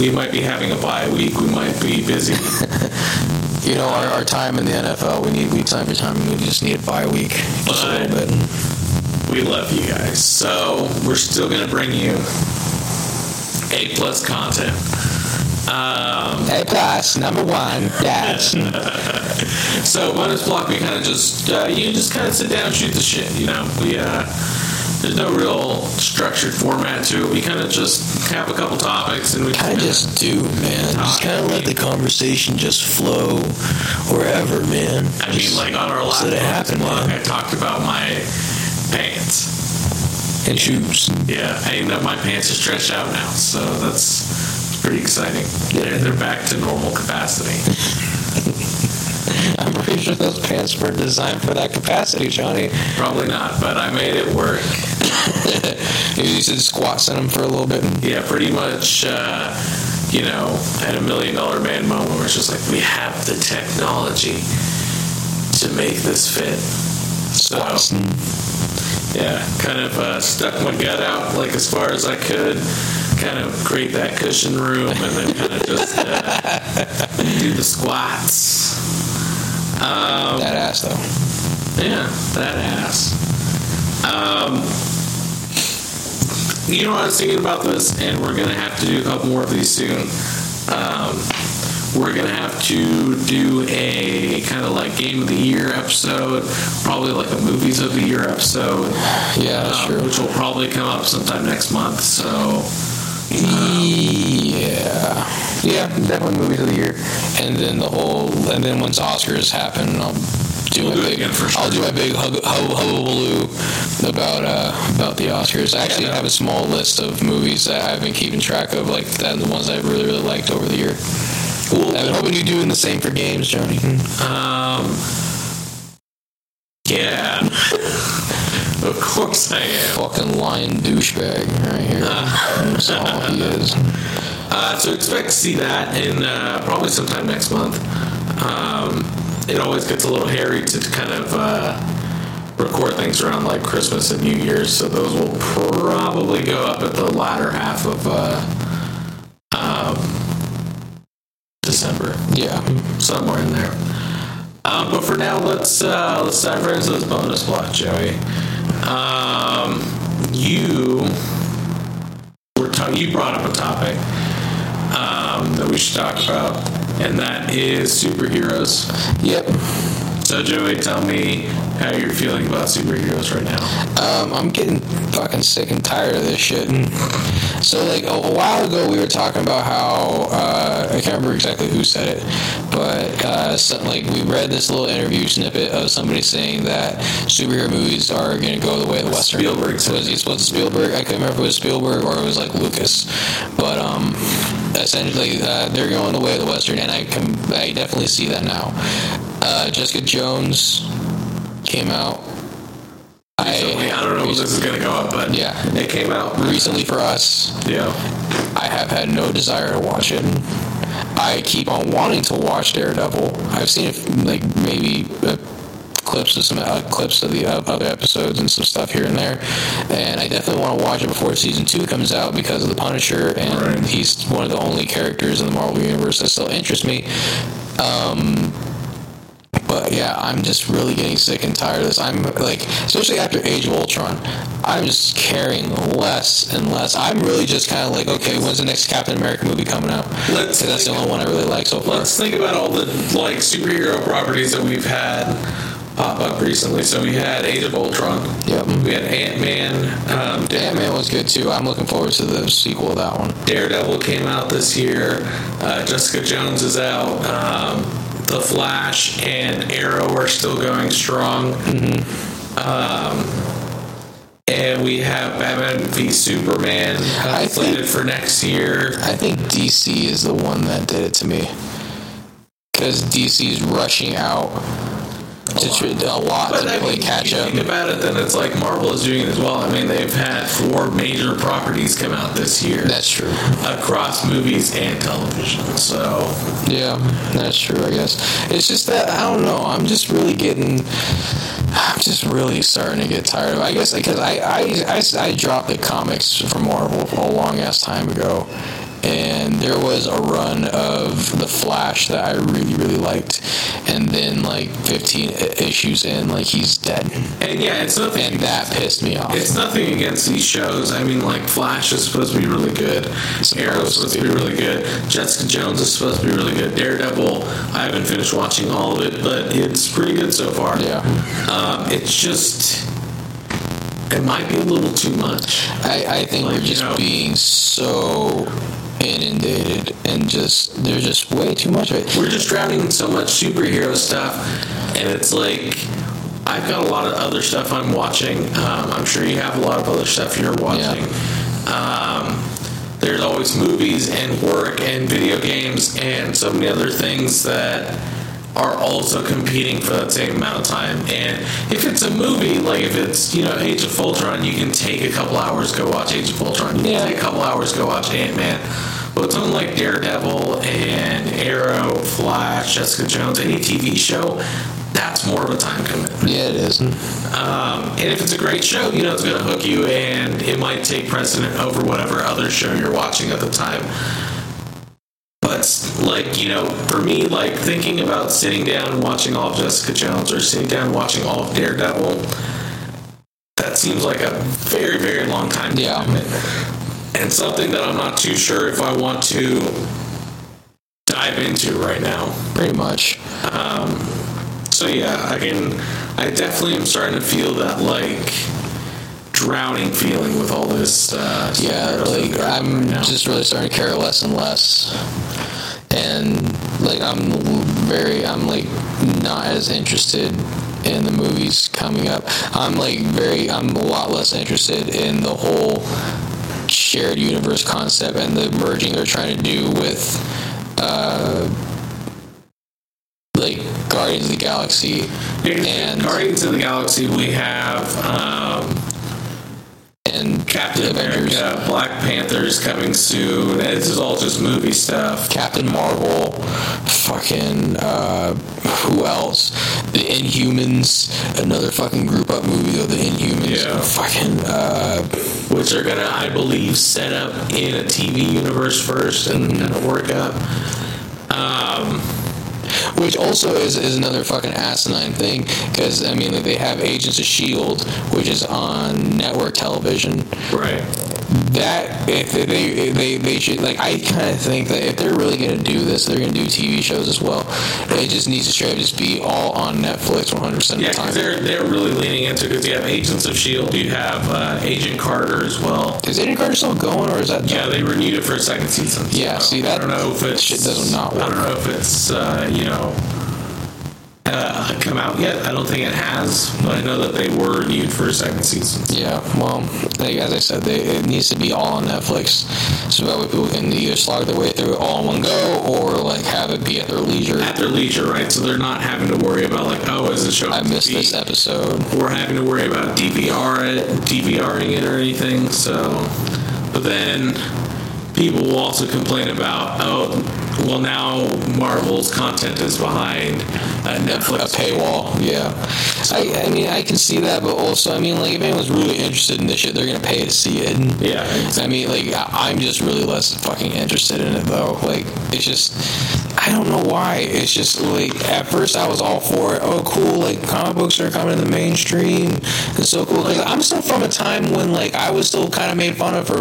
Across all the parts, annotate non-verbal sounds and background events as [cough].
we might be having a bye week. We might be busy. [laughs] You know, our, our time in the NFL, we need we time for time. We just need a bye week, just a little bit. we love you guys. So, we're still going to bring you A plus content. Um, A plus number one. Yes. [laughs] So bonus block, we kind of just uh, you just kind of sit down, and shoot the shit. You know, we uh, there's no real structured format to it. We kind of just have a couple topics and we kind of just do, man. Oh, just kind of let the conversation just flow wherever, man. I mean, like on our last let it happen, man. I talked about my pants. And shoes. Yeah, I ended up my pants are stretched out now, so that's pretty exciting. They're, they're back to normal capacity. [laughs] I'm pretty sure those pants were designed for that capacity, Johnny. Probably not, but I made it work. [laughs] You used to squats in them for a little bit. Yeah, pretty much. Uh, you know, had a million dollar man moment where it's just like we have the technology to make this fit. So Squats. yeah, kind of uh, stuck my gut out like as far as I could, kind of create that cushion room, and then kind of just uh, do the squats. Um, That ass, though. yeah, that ass. Um, you know, what I was thinking about this, and we're gonna have to do a couple more of these soon. Um, we're gonna have to do a kind of like game of the year episode, probably like a movies of the year episode, Yeah, uh, true. which will probably come up sometime next month. So Yeah. Yeah, definitely movies of the year. And then the whole, and then once Oscars happen, I'll do We'll my do big, again sure. I'll do my big hug, hub, hullabaloo about uh, about the Oscars. I actually Yeah. have a small list of movies that I've been keeping track of, like that, the ones I've really really liked over the year. cool. I've been hoping you're doing the same for games, Johnny. Um, yeah, [laughs] of course I am. Fucking lion douchebag right here. That's all he is. [laughs] Uh, so expect to see that in uh, probably sometime next month. Um, it always gets a little hairy to kind of uh, record things around like Christmas and New Year's, so those will probably go up at the latter half of uh, um, December, Yeah. somewhere in there. Um, but for now, let's uh, let's dive right into this bonus block, Joey. Um, you were ta- you brought up a topic um, that we should talk about, and that is superheroes. Yep. So, Joey, tell me how you're feeling about superheroes right now. Um, I'm getting fucking sick and tired of this shit. And so, like a, while ago, we were talking about how uh, I can't remember exactly who said it, but uh, something like we read this little interview snippet of somebody saying that superhero movies are going to go the way of the western. Spielberg was it supposed Spielberg? I can't remember if it was Spielberg or it was like Lucas, but um, essentially uh, they're going the way of the western, and I can I definitely see that now. Uh, Jessica Jones came out. Recently, I don't know if this is going to go up, but Yeah. it came out. recently for us. Yeah. I have had no desire to watch it. I keep on wanting to watch Daredevil. I've seen it, like maybe clips of some uh, clips of the uh, other episodes and some stuff here and there, and I definitely want to watch it before season two comes out because of the Punisher, and Right. he's one of the only characters in the Marvel universe that still interests me. Um, but yeah, I'm just really getting sick and tired of this. I'm like, especially after Age of Ultron, I'm just caring less and less. I'm really just kind of like, okay, when's the next Captain America movie coming out? Let's that's the only one I really like so far. Let's think about all the like superhero properties that we've had pop up recently. So we had Age of Ultron. Yep. We had Ant Man. Um, Ant Man was good too. I'm looking forward to the sequel of that one. Daredevil came out this year. Uh, Jessica Jones is out. Um, the Flash and Arrow are still going strong. Um, and we have Batman v Superman uh, I think- slated for next year. I think DC is the one that did it to me. Because DC is rushing out to, a lot But to I mean, catch up. think about it, then it's like Marvel is doing it as well. I mean, they've had four major properties come out this year That's true. across movies and television. So Yeah, that's true. I guess it's just that I don't know. I'm just really getting. I'm just really starting to get tired of. It. I guess because I, I I I dropped the comics from Marvel a long ass time ago, and there was a run of the Flash that I really really liked, and then like 15 issues in, like he's dead, and yeah, it's nothing. and that pissed me off. It's nothing against these shows. I mean, like Flash is supposed to be really good. Arrow is supposed to be really good. Jessica Jones is supposed to be really good. Daredevil, I haven't finished watching all of it, but it's pretty good so far. Yeah. Um, it's just, it might be a little too much. I, I think Like, we're you just know- being so inundated and just there's just way too much of it. We're just drowning in so much superhero stuff, and it's like. I've got a lot of other stuff I'm watching. Um, I'm sure you have a lot of other stuff you're watching. Um, there's always movies and work and video games and so many other things that are also competing for that same amount of time. And if it's a movie, like if it's you know Age of Ultron, you can take a couple hours go watch Age of Ultron. You can Yeah. take a couple hours go watch Ant Man. But something like Daredevil and Arrow, Flash, Jessica Jones, any TV show, that's more of a time commitment. Yeah, it is. Um, and if it's a great show, you know it's going to hook you, and it might take precedent over whatever other show you're watching at the time. But like you know, for me, like thinking about sitting down and watching all of Jessica Jones or sitting down and watching all of Daredevil, that seems like a very very long time Yeah. commitment, and something that I'm not too sure if I want to dive into right now. Pretty much. So yeah, I can. I definitely am starting to feel that like drowning feeling with all this. Uh, Yeah, like I'm right just really starting to care less and less. And like I'm very I'm like not as interested in the movies coming up. I'm like very I'm a lot less interested in the whole shared universe concept and the merging they're trying to do with uh like Guardians of the Galaxy Because and Guardians of the Galaxy, we have um, and Captain Avengers. America, Black Panther's coming soon. This is all just movie stuff. Captain Marvel, fucking uh, who else? The Inhumans, another fucking group up movie of the Inhumans. Yeah. Fucking uh, which are gonna, I believe, set up in a TV universe first and kind of work up. Um, which also is, is another fucking asinine thing because I mean like they have Agents of Shield, which is on network television. right. That if they they, they, should like I kind of think that if they're really gonna do this, they're gonna do TV shows as well. It just needs to straight up just be all on Netflix 100 percent of Yeah, the time. because they're they're really leaning into because you have Agents of Shield, you have uh, Agent Carter as well. Is Agent Carter still going, or is that Yeah, they renewed it for a second season. Yeah, see, that I don't know if it's shit does not I don't know if it's uh, you know uh, come out yet. I don't think it has, but I know that they were renewed for a second season. Yeah, well, like, as I said, they, it needs to be all on Netflix, so that way people can either slog their way through it all in one go, or like have it be at their leisure. At their leisure, right? So they're not having to worry about like, oh, is the show? I missed this episode. We're having to worry about DVR it, DVRing it or anything. So, but then people will also complain about, oh, well now Marvel's content is behind uh, Netflix A paywall, yeah. I, I mean, I can see that, but also, I mean, like, if anyone's really interested in this shit, they're gonna pay to see it. Yeah, I mean, like, I'm just really less fucking interested in it, though. Like, it's just, I don't know why. It's just, like, at first I was all for it. Oh, cool, like, comic books are coming to the mainstream. It's so cool. Because I'm still from a time when, like, I was still kind of made fun of for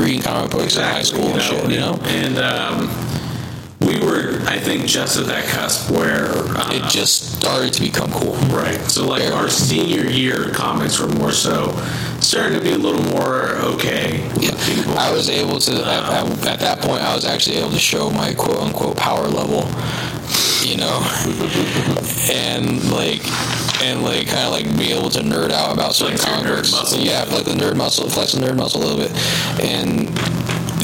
reading comic books in high school and shit, you know? And um, we were, I think, just at that cusp where uh, It just started to become cool. Right. So, like, our senior year comics were more so starting to be a little more okay Yeah, people. I was able to at, at, at that point. I was actually able to show my quote unquote power level, you know, [laughs] and like and like kind of like be able to nerd out about certain Flex your comic nerd books. muscle. Yeah, like the nerd muscle, flex the nerd muscle a little bit, and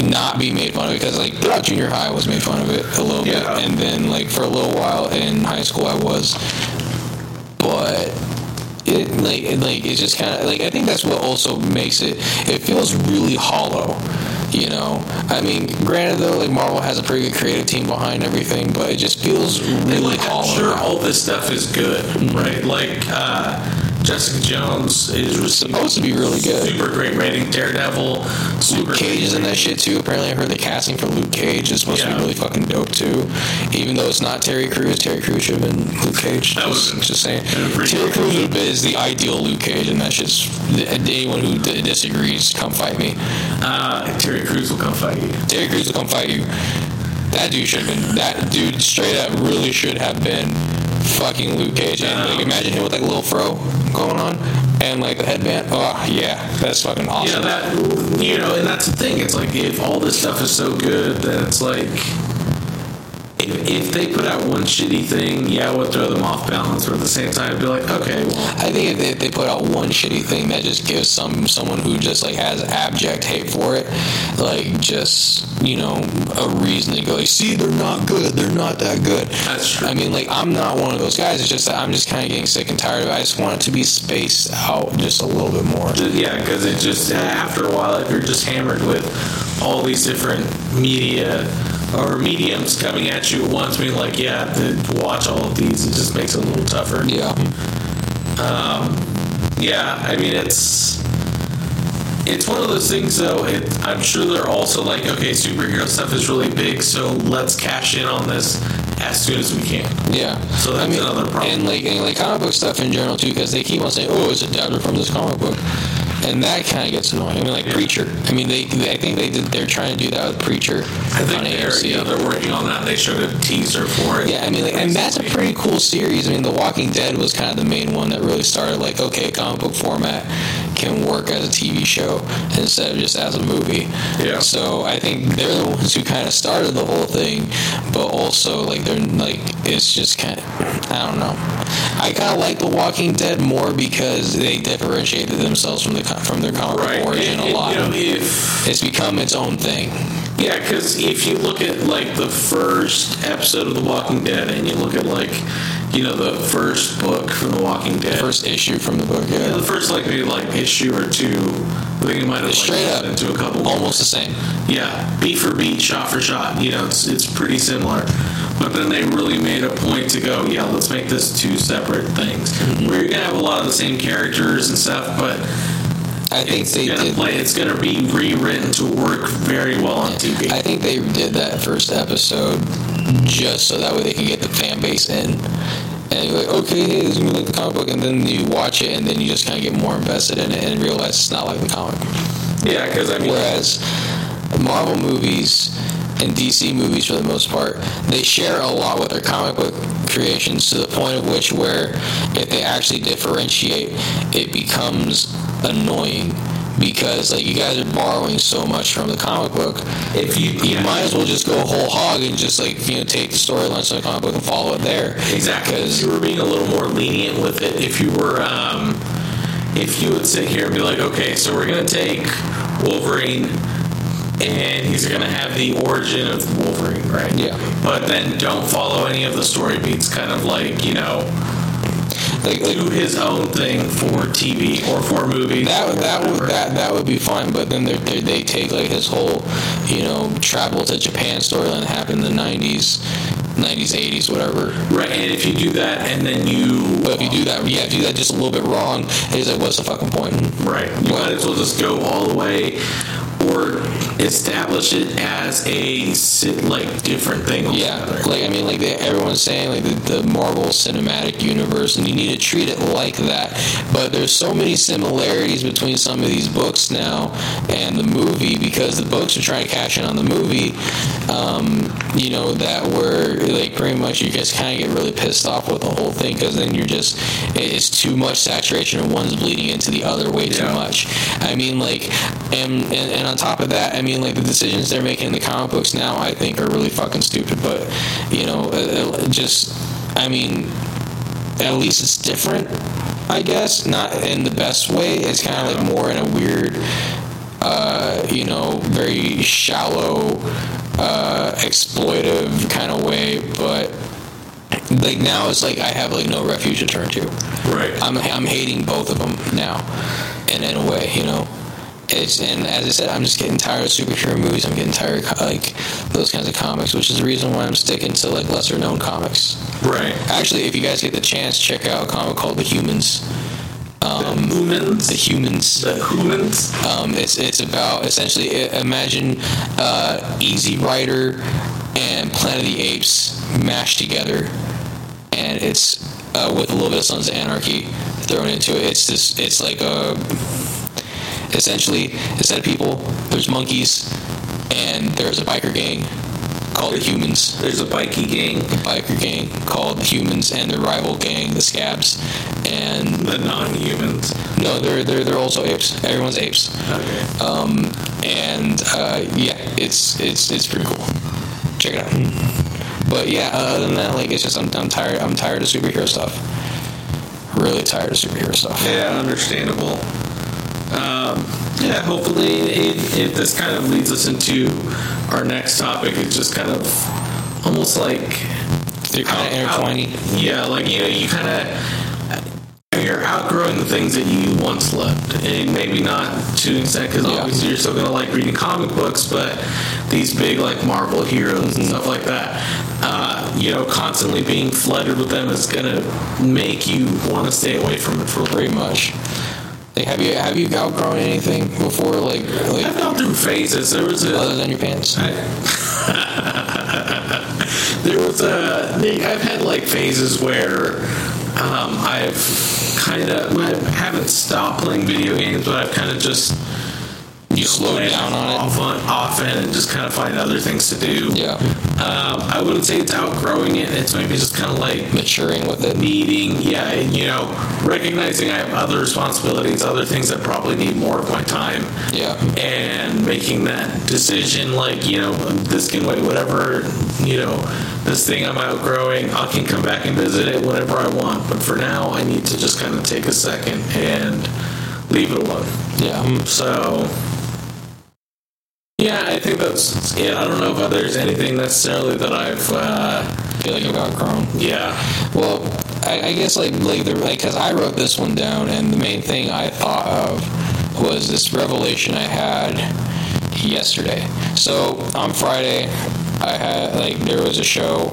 not be made fun of because like throughout junior high I was made fun of it a little Yeah. bit, and then like for a little while in high school I was. But it like it, like it's just kind of like I think that's what also makes it. It feels really hollow. You know, I mean, granted though, like Marvel has a pretty good creative team behind everything, but it just feels really like, hollow. I'm sure all this stuff is good, right? Like uh, Jessica Jones is receiving supposed to be really good. super great rating. Daredevil, super Luke Cage is in that shit too. Apparently, I heard the casting for Luke Cage is supposed to be really fucking dope too. Even though it's not Terry Crews, Terry Crews should have been Luke Cage. That was- just, just saying. that was pretty Terry cool. Crews is the ideal Luke Cage, and that shit's anyone who disagrees, come fight me. Uh, Terry Crews will come fight you. Terry Crews will come fight you. That dude should have been. That dude straight up really should have been fucking Luke Cage. And like, imagine him with like a little fro going on and like the headband. Oh yeah, that's fucking awesome. Yeah, that you know, and that's the thing. It's like if all this stuff is so good, then it's like if, if they put out one shitty thing, yeah, we'll throw them off balance. But at the same time, it'd be like, okay, well, I think if they, if they put out one shitty thing that just gives some someone who just like has abject hate for it, like just you know a reason to go, like, see, they're not good, they're not that good. That's true. I mean, like I'm not one of those guys. It's just that I'm just kind of getting sick and tired of it. I just want it to be spaced out just a little bit more. yeah, because it just after a while, if you're just hammered with all these different media or mediums coming at you at once, being like, yeah, to watch all of these, it just makes it a little tougher. Yeah, um, Yeah, I mean it's it's one of those things though. It, I'm sure they're also like, okay, superhero stuff is really big, so let's cash in on this as soon as we can. yeah. So that's I mean, another problem. And like and like comic book stuff in general too, because they keep on saying, "Oh, it's adapted from this comic book." And that kind of gets annoying. I mean, like Yeah. Preacher. I mean, they, they. I think they did. They're trying to do that with Preacher I think on they're, yeah, they're working on that. They showed a teaser for it. Yeah, I mean, like, and that's a pretty cool series. I mean, The Walking Dead was kind of the main one that really started, like, okay, comic book format can work as a TV show instead of just as a movie. Yeah. So I think they're the ones who kind of started the whole thing, but also, like, they're, like, it's just kind of, I don't know. I kind of like The Walking Dead more because they differentiated themselves from the from their comic right. origin And- a lot. You know, if it's become its own thing. Yeah, because if you look at like the first episode of The Walking Dead, and you look at like, you know, the first book from The Walking Dead, First issue from the book, yeah, yeah. the first like maybe like issue or two, I think it might have like, Straight up. into a couple. Almost the same. Yeah, beat for beat, shot for shot. You know, it's it's pretty similar. But then they really made a point to go, yeah, let's make this two separate things. Mm-hmm. Where you're gonna have a lot of the same characters and stuff, but I think it's they gonna did. play. It's gonna be rewritten to work very well on TV. I think they did that first episode just so that way they can get the fan base in. And you're like, okay, hey, this is like the comic book, and then you watch it, and then you just kind of get more invested in it and realize it's not like the comic. yeah, because I mean, Whereas Marvel movies and DC movies, for the most part, they share a lot with their comic book creations to the point of which where if they actually differentiate, it becomes annoying because like you guys are borrowing so much from the comic book. if you You yeah, might as well just go whole hog and just like you know take the storylines from the comic book and follow it there. Exactly. Because you were being a little more lenient with it, if you were, um, if you would sit here and be like, okay, so we're gonna take Wolverine, and he's gonna have the origin of Wolverine, right? Yeah. But then don't follow any of the story beats, kind of like you know, like, like do his own thing for TV or for movies. that that would that that would be fine. But then they they they take like his whole you know travel to Japan storyline happened in the '90s, '90s, '80s, whatever. right. And if you do that, and then you But if you do that, yeah, if you do that just a little bit wrong, it's like what's the fucking point? Right. You might as well just go all the way or establish it as a like different thing. Yeah, like I mean, like they, everyone's saying, like the, the Marvel Cinematic Universe, and you need to treat it like that. But there's so many similarities between some of these books now and the movie because the books are trying to cash in on the movie. Um, you know that where like pretty much you just kind of get really pissed off with the whole thing because then you're just it's too much saturation and one's bleeding into the other way too Yeah. much. I mean, like, and, and and on top of that, I mean, like the decisions they're making in the comic books now, I think are really fucking stupid. But you know, uh, uh, just I mean, at least it's different. I guess not in the best way. It's kind of like more in a weird, uh, you know, very shallow, uh, exploitive kind of way. But like now it's like I have like no refuge to turn to. Right. I'm I'm hating both of them now, and in a way, you know. It's, and as I said, I'm just getting tired of superhero movies. I'm getting tired of like those kinds of comics, which is the reason why I'm sticking to like lesser known comics. right. Actually, if you guys get the chance, check out a comic called The Humans. Um, the humans. The Humans. The humans. Um, it's it's about essentially imagine uh, Easy Rider and Planet of the Apes mashed together, and it's uh, with a little bit of Sons of Anarchy thrown into it. It's this. It's like a essentially a set of people, there's monkeys, and there's a biker gang called the Humans. There's a bikie gang. Biker gang called the Humans, and their rival gang, the Scabs, and The non-humans. no, they're they're they're also apes. Everyone's apes. Okay. Um, and uh, yeah, it's it's it's pretty cool. Check it out. But yeah, other than that, like it's just I'm, I'm tired. I'm tired of superhero stuff. Really tired of superhero stuff. Yeah, understandable. Um, yeah, hopefully, if, if this kind of leads us into our next topic, it's just kind of almost like They're kind of intertwining. Yeah, like you know, you kind of you're outgrowing the things that you once loved, and maybe not to an extent because Yeah. obviously you're still gonna like reading comic books, but these big like Marvel heroes and stuff like that, uh, you know, constantly being flooded with them is gonna make you want to stay away from it for Pretty much. Like, have you have you outgrown anything before? Like, like I've gone through phases. There was a other than your pants? [laughs] there was a I've had like phases where um, I've kind of I haven't stopped playing video games, but I've kind of just You slow down on it. often, often and just kind of find other things to do. Yeah, Um, I wouldn't say it's outgrowing it. It's maybe just kind of like maturing with it. needing, yeah, and, you know, recognizing I have other responsibilities, other things that probably need more of my time Yeah, and making that decision like you know this can wait whatever you know this thing i'm outgrowing i can come back and visit it whenever i want but for now i need to just kind of take a second and leave it alone yeah. so yeah i think that's yeah i don't know if there's anything necessarily that i've uh, feel like you've yeah Well, I, I guess like like the like because I wrote this one down, and the main thing I thought of was this revelation I had yesterday. So on Friday, I had like there was a show.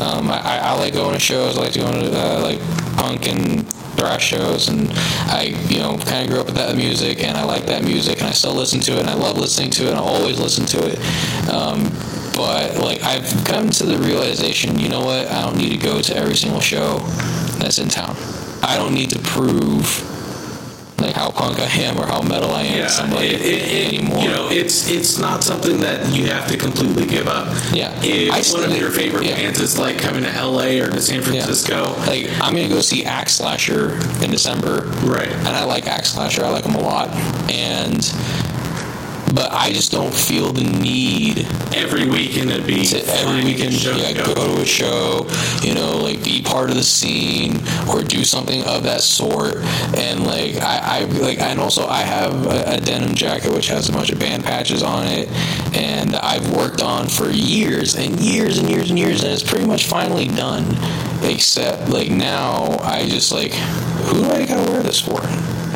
Um, I, I, I like going to shows. I like to go to uh, like punk and thrash shows, and I you know kind of grew up with that music, and I like that music, and I still listen to it, and I love listening to it, and I always listen to it. Um, but like I've come to the realization, you know what? I don't need to go to every single show that's in town. I don't need to prove like how punk I am or how metal I am yeah somebody it, it, anymore. you know it's it's not something that you have to completely give up Yeah. if I one of your favorite yeah. bands is like coming to la or to san francisco like I'm gonna go see Axe Slasher in December, Right. And I like Axe Slasher. I like them a lot, and but I just don't feel the need every weekend it'd be to every weekend show yeah, to go to a show, you know, like be part of the scene or do something of that sort. And like I, I like and also I have a, a denim jacket which has a bunch of band patches on it, and I've worked on for years and years and years and years, and it's pretty much finally done. Except like now I just like who do I gotta wear this for?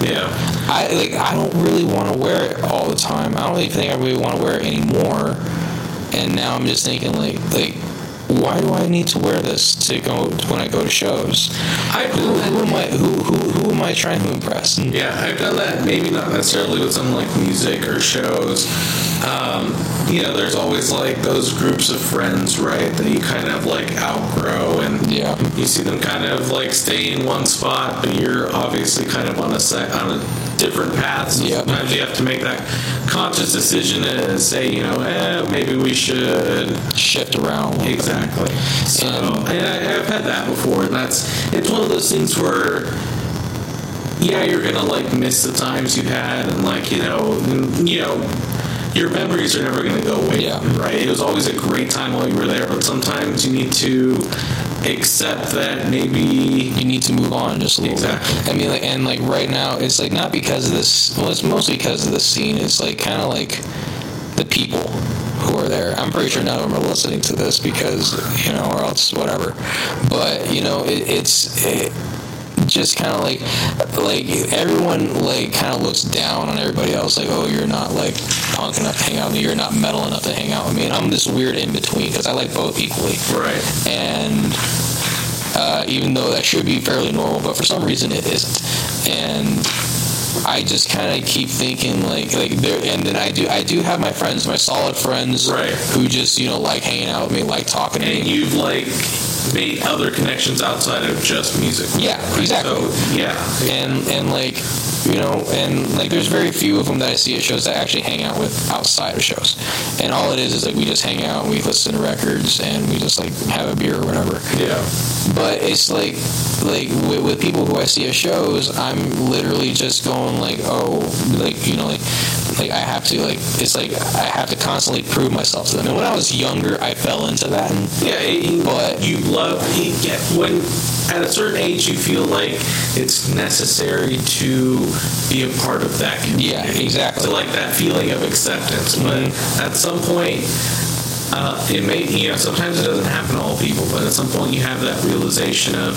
Yeah. I like I don't really want to wear it all the time. I don't even think I really want to wear it anymore. And now I'm just thinking like like why do I need to wear this to go when I go to shows? I Who, who am I who, who who am I trying to impress? Yeah, I've done that. Maybe not necessarily with some like music or shows. Um, you know, there's always like those groups of friends, right, that you kind of like outgrow, and Yeah. you see them kind of like stay in one spot, but you're obviously kind of on a set on a different path. So Yeah. sometimes you have to make that conscious decision and say, you know, eh, maybe we should Shift around. Exactly. So, and I, I've had that before, and that's it's one of those things where, yeah, you're gonna like miss the times you had, and like you know, you know, your memories are never gonna go away. Yeah. Right. It was always a great time while you were there, but sometimes you need to accept that maybe. You need to move on just a little Exactly. bit. I mean, like, and like right now, it's like not because of this. Well, it's mostly because of the scene. It's like kind of like the people who are there. I'm pretty sure none of them are listening to this because you know, or else whatever. But you know, it, it's. It, just kind of like like everyone like kind of looks down on everybody else like oh you're not like punk enough to hang out with me you're not metal enough to hang out with me and i'm this weird in between because i like both equally Right. and uh, even though that should be fairly normal, but for some reason it isn't. And I just kind of keep thinking like like there, and then I do I do have my friends, my solid friends, Right. who just you know like hanging out with me, like talking to And me. you've like made other connections outside of just music. Yeah, exactly. So, yeah. and and like you know and like there's very few of them that I see at shows that I actually hang out with outside of shows and all it is is like we just hang out we listen to records and we just like have a beer or whatever Yeah. but it's like like with, with people who I see at shows, I'm literally just going like, oh, like you know, like like I have to like it's like I have to constantly prove myself to them. And when I was younger, I fell into that. Yeah, But- you love you get when at a certain age you feel like it's necessary to be a part of that community. Yeah, exactly. To like that feeling of acceptance, but Mm-hmm. at some point. Uh, it may, you know, sometimes it doesn't happen to all people, but at some point you have that realization of,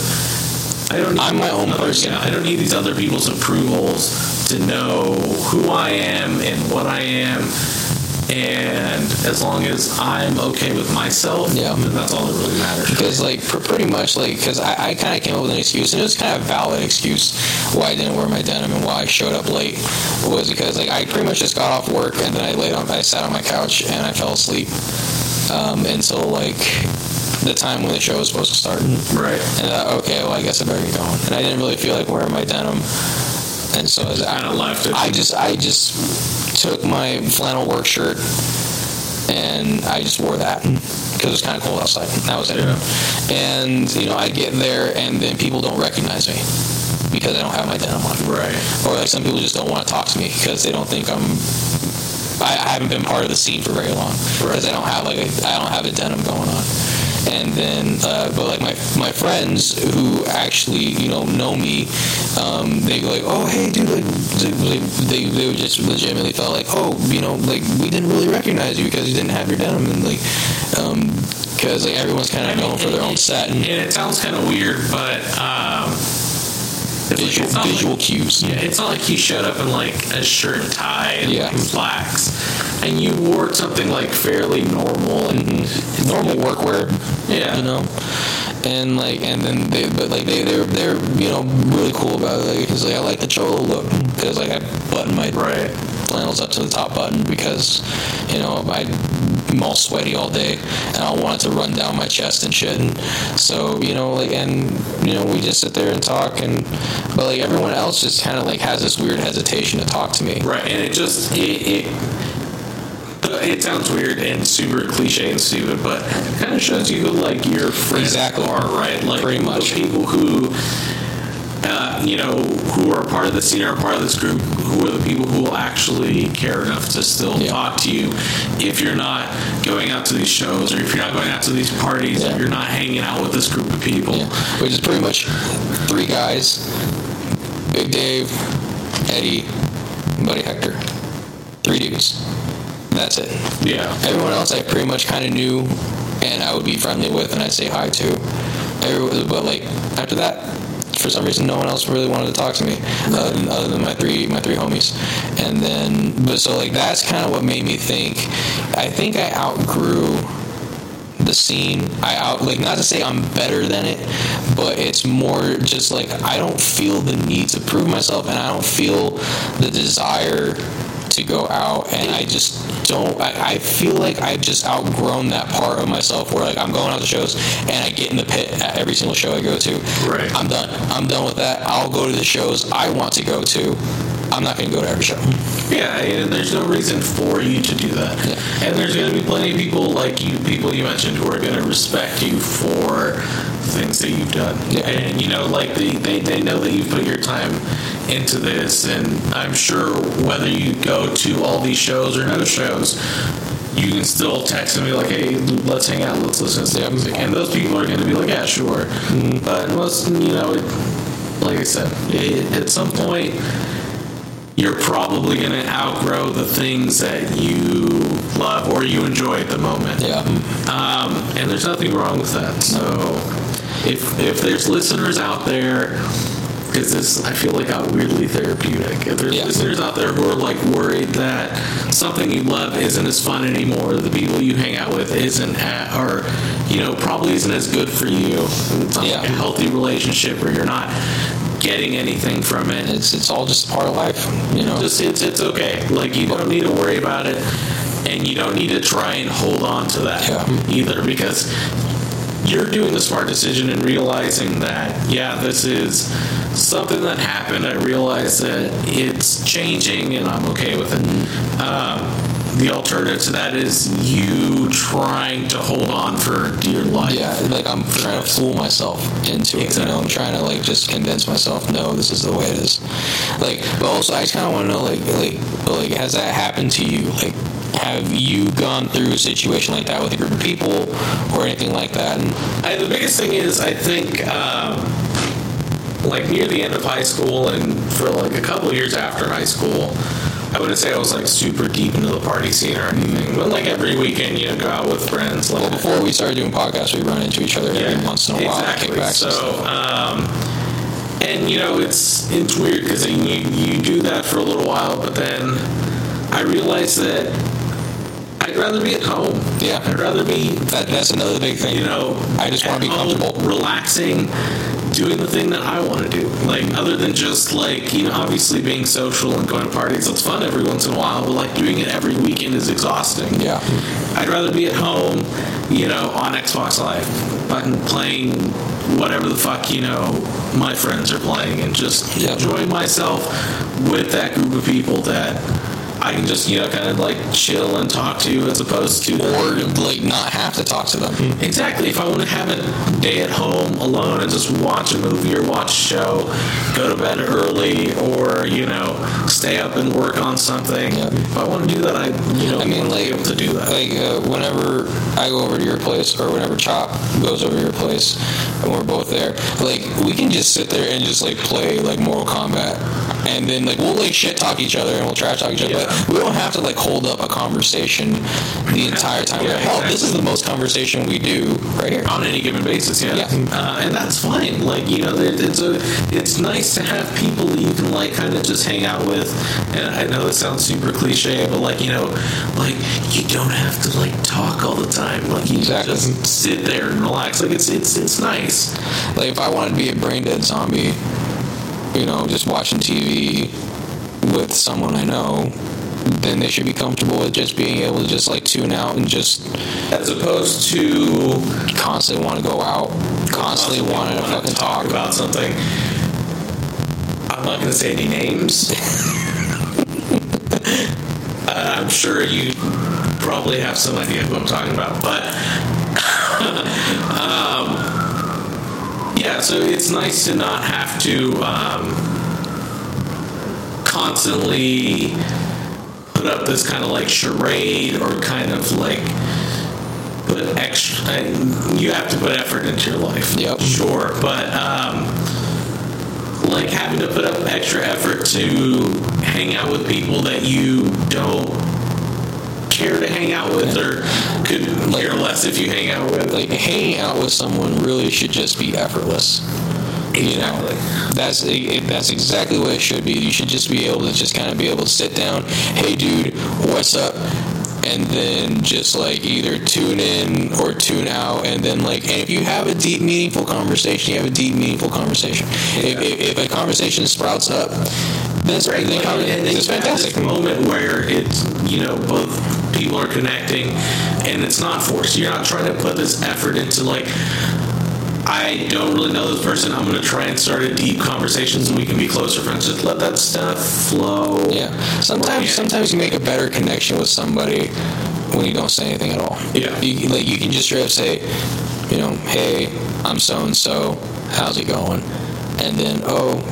I don't need I'm my own other- person. yeah, I don't need these other people's approvals to know who I am and what I am. And as long as I'm okay with myself, Yeah. then that's all that really matters. Because like pr- pretty much like because I, I kind of came up with an excuse and it was kind of a valid excuse why I didn't wear my denim and why I showed up late was because like I pretty much just got off work and then I laid on I sat on my couch and I fell asleep um, so like the time when the show was supposed to start. Right. And uh, okay, well, I guess I better get going. And I didn't really feel like wearing my denim, and so as I, left it. I just I just took my flannel work shirt and I just wore that because it was kind of cold outside. That was it. Yeah. And you know, I get there and then people don't recognize me because I don't have my denim on. right. Or like some people just don't want to talk to me because they don't think I'm. I, I haven't been part of the scene for very long because I don't have like a, I don't have a denim going on. And then, uh, but like my my friends who actually you know know me, um, they go like, oh hey dude, like they, they they would just legitimately felt like, oh you know like we didn't really recognize you because you didn't have your denim and like, um, because like everyone's kind of known for their own set and And it sounds kind of weird, but um, it's like- visual like- cues. Yeah, it's not like you showed up in like a shirt and tie and Yeah. slacks, and you wore something like fairly normal and mm-hmm. normal workwear. Yeah. you know, and like, and then they, but like they, they're they're you know really cool about it. Like, cause like I like the cholo look because like I button my right. flannels up to the top button because you know I'm all sweaty all day and I want it to run down my chest and shit. And so you know like and you know we just sit there and talk and but like everyone else just kind of like has this weird hesitation to talk to me. Right, and it just it, it uh, it sounds weird and super cliche and stupid, but it kind of shows you who like your friends Exactly. are, right? Like Pretty much. people who. Uh, you know, who are part of the scene or part of this group, who are the people who will actually care enough to still Yeah. talk to you if you're not going out to these shows or if you're not going out to these parties Yeah. or you're not hanging out with this group of people. Yeah, which is pretty much three guys: Big Dave, Eddie, Buddy Hector. Three dudes. That's it. Yeah. Everyone else I pretty much kind of knew, and I would be friendly with, and I'd say hi to. Every, but like after that, for some reason, no one else really wanted to talk to me, other than, other than my three my three homies. And then, but so like that's kind of what made me think. I think I outgrew the scene. I out like not to say I'm better than it, but it's more just like I don't feel the need to prove myself, and I don't feel the desire to go out, and I just don't. I, I feel like I've just outgrown that part of myself where like I'm going out to shows and I get in the pit at every single show I go to. Right. I'm done. I'm done with that. I'll go to the shows I want to go to. I'm not going to go to every show. Yeah, and there's no reason for you to do that. Yeah. And there's going to be plenty of people like you, people you mentioned, who are going to respect you for things that you've done. Yeah. And, you know, like they, they, they know that you've put your time into this. And I'm sure whether you go to all these shows or no shows, you can still text and be like, hey, let's hang out, let's listen to some music. And those people are going to be like, yeah, sure. But most, you know, it, like I said, it, at some point, you're probably going to outgrow the things that you love or you enjoy at the moment. Yeah. Um, and there's nothing wrong with that. So if if there's listeners out there, because this I feel like got weirdly therapeutic. If there's Yeah. listeners out there who are like worried that something you love isn't as fun anymore, the people you hang out with isn't at, or you know probably isn't as good for you. It's not Yeah. like a healthy relationship where you're not getting anything from it. It's it's all just part of life, you know. Just it's it's okay. Like you don't need to worry about it, and you don't need to try and hold on to that Yeah. either because you're doing the smart decision and realizing that yeah, this is something that happened. I realize that it's changing, and I'm okay with it. Um, the alternative to that is you trying to hold on for dear life. yeah, like I'm trying to fool myself into it. You know, I'm trying to like just convince myself, no, this is the way it is. Like, but also I just kind of want to know, like, like, like, has that happened to you? Like, have you gone through a situation like that with a group of people or anything like that? And I, the biggest thing is I think um, like near the end of high school and for like a couple of years after high school I wouldn't say I was like super deep into the party scene or anything but like every weekend you know go out with friends like well, before we started doing podcasts, we run into each other every once in a while, exactly. and So, stuff. um, and you know, it's it's weird because you you do that for a little while, but then I realized that I'd rather be at home. Yeah. I'd rather be That, that's another big thing. you know, I just wanna be home, comfortable. relaxing, doing the thing that I want to do. Like other than just like you know, obviously being social and going to parties, it's fun every once in a while. But like doing it every weekend is exhausting. Yeah. I'd rather be at home, you know, on Xbox Live, fucking playing whatever the fuck you know my friends are playing, and just Yeah. enjoying myself with that group of people that. I can just, you know, kind of like chill and talk to, you as opposed to Or like not have to talk to them. Exactly. If I want to have a day at home alone and just watch a movie or watch a show, go to bed early, or you know, stay up and work on something. Yeah. If I want to do that, I you know, I mean, like, be able to do that. Like uh, whenever I go over to your place, or whenever Chop goes over to your place, and we're both there, like we can just sit there and just like play like Mortal Kombat, and then like we'll like shit talk each other and we'll trash talk each other, Yeah. but we don't have to like hold up a conversation the entire time. Yeah, Like, Hell, this is the most conversation we do right here. on any given basis, yeah, Yeah. Uh, and that's fine. Like you know, it- it's a, it's nice to have people that you can like kind of just hang out with. And I know it sounds super cliche, but like you know, like you don't have to like talk all the time. Like you Exactly. just sit there and relax. Like it's it's it's nice. Like if I wanted to be a brain dead zombie, you know, just watching TV with someone I know, then they should be comfortable with just being able to just like tune out and just as opposed to constantly want to go out, constantly wanting to wanna fucking talk. about something. I'm not going to say any names. [laughs] Uh, I'm sure you probably have some idea of what I'm talking about, but yeah. So it's nice to not have to um, constantly put up this kind of like charade or kind of like put extra. You have to put effort into your life. Yep. Sure, but um, like having to put up extra effort to hang out with people that you don't care to hang out with or could care less if you hang out with. Like hanging out with someone really should just be effortless. You know, that's that's exactly what it should be. You should just be able to just kind of be able to sit down. Hey, dude, what's up? And then just like either tune in or tune out, and then like, and if you have a deep, meaningful conversation, you have a deep, meaningful conversation. If, if, if a conversation sprouts up, that's Right, then like, it's fantastic. moment where it's you know both people are connecting, and it's not forced. You're not trying to put this effort into like. I don't really know this person. I'm going to try and start a deep conversation so we can be closer friends. Just let that stuff flow. Yeah. Sometimes sometimes you make a better connection with somebody when you don't say anything at all. Yeah. You, like you can just straight up say, you know, hey, I'm so and so. How's it going? And then, oh,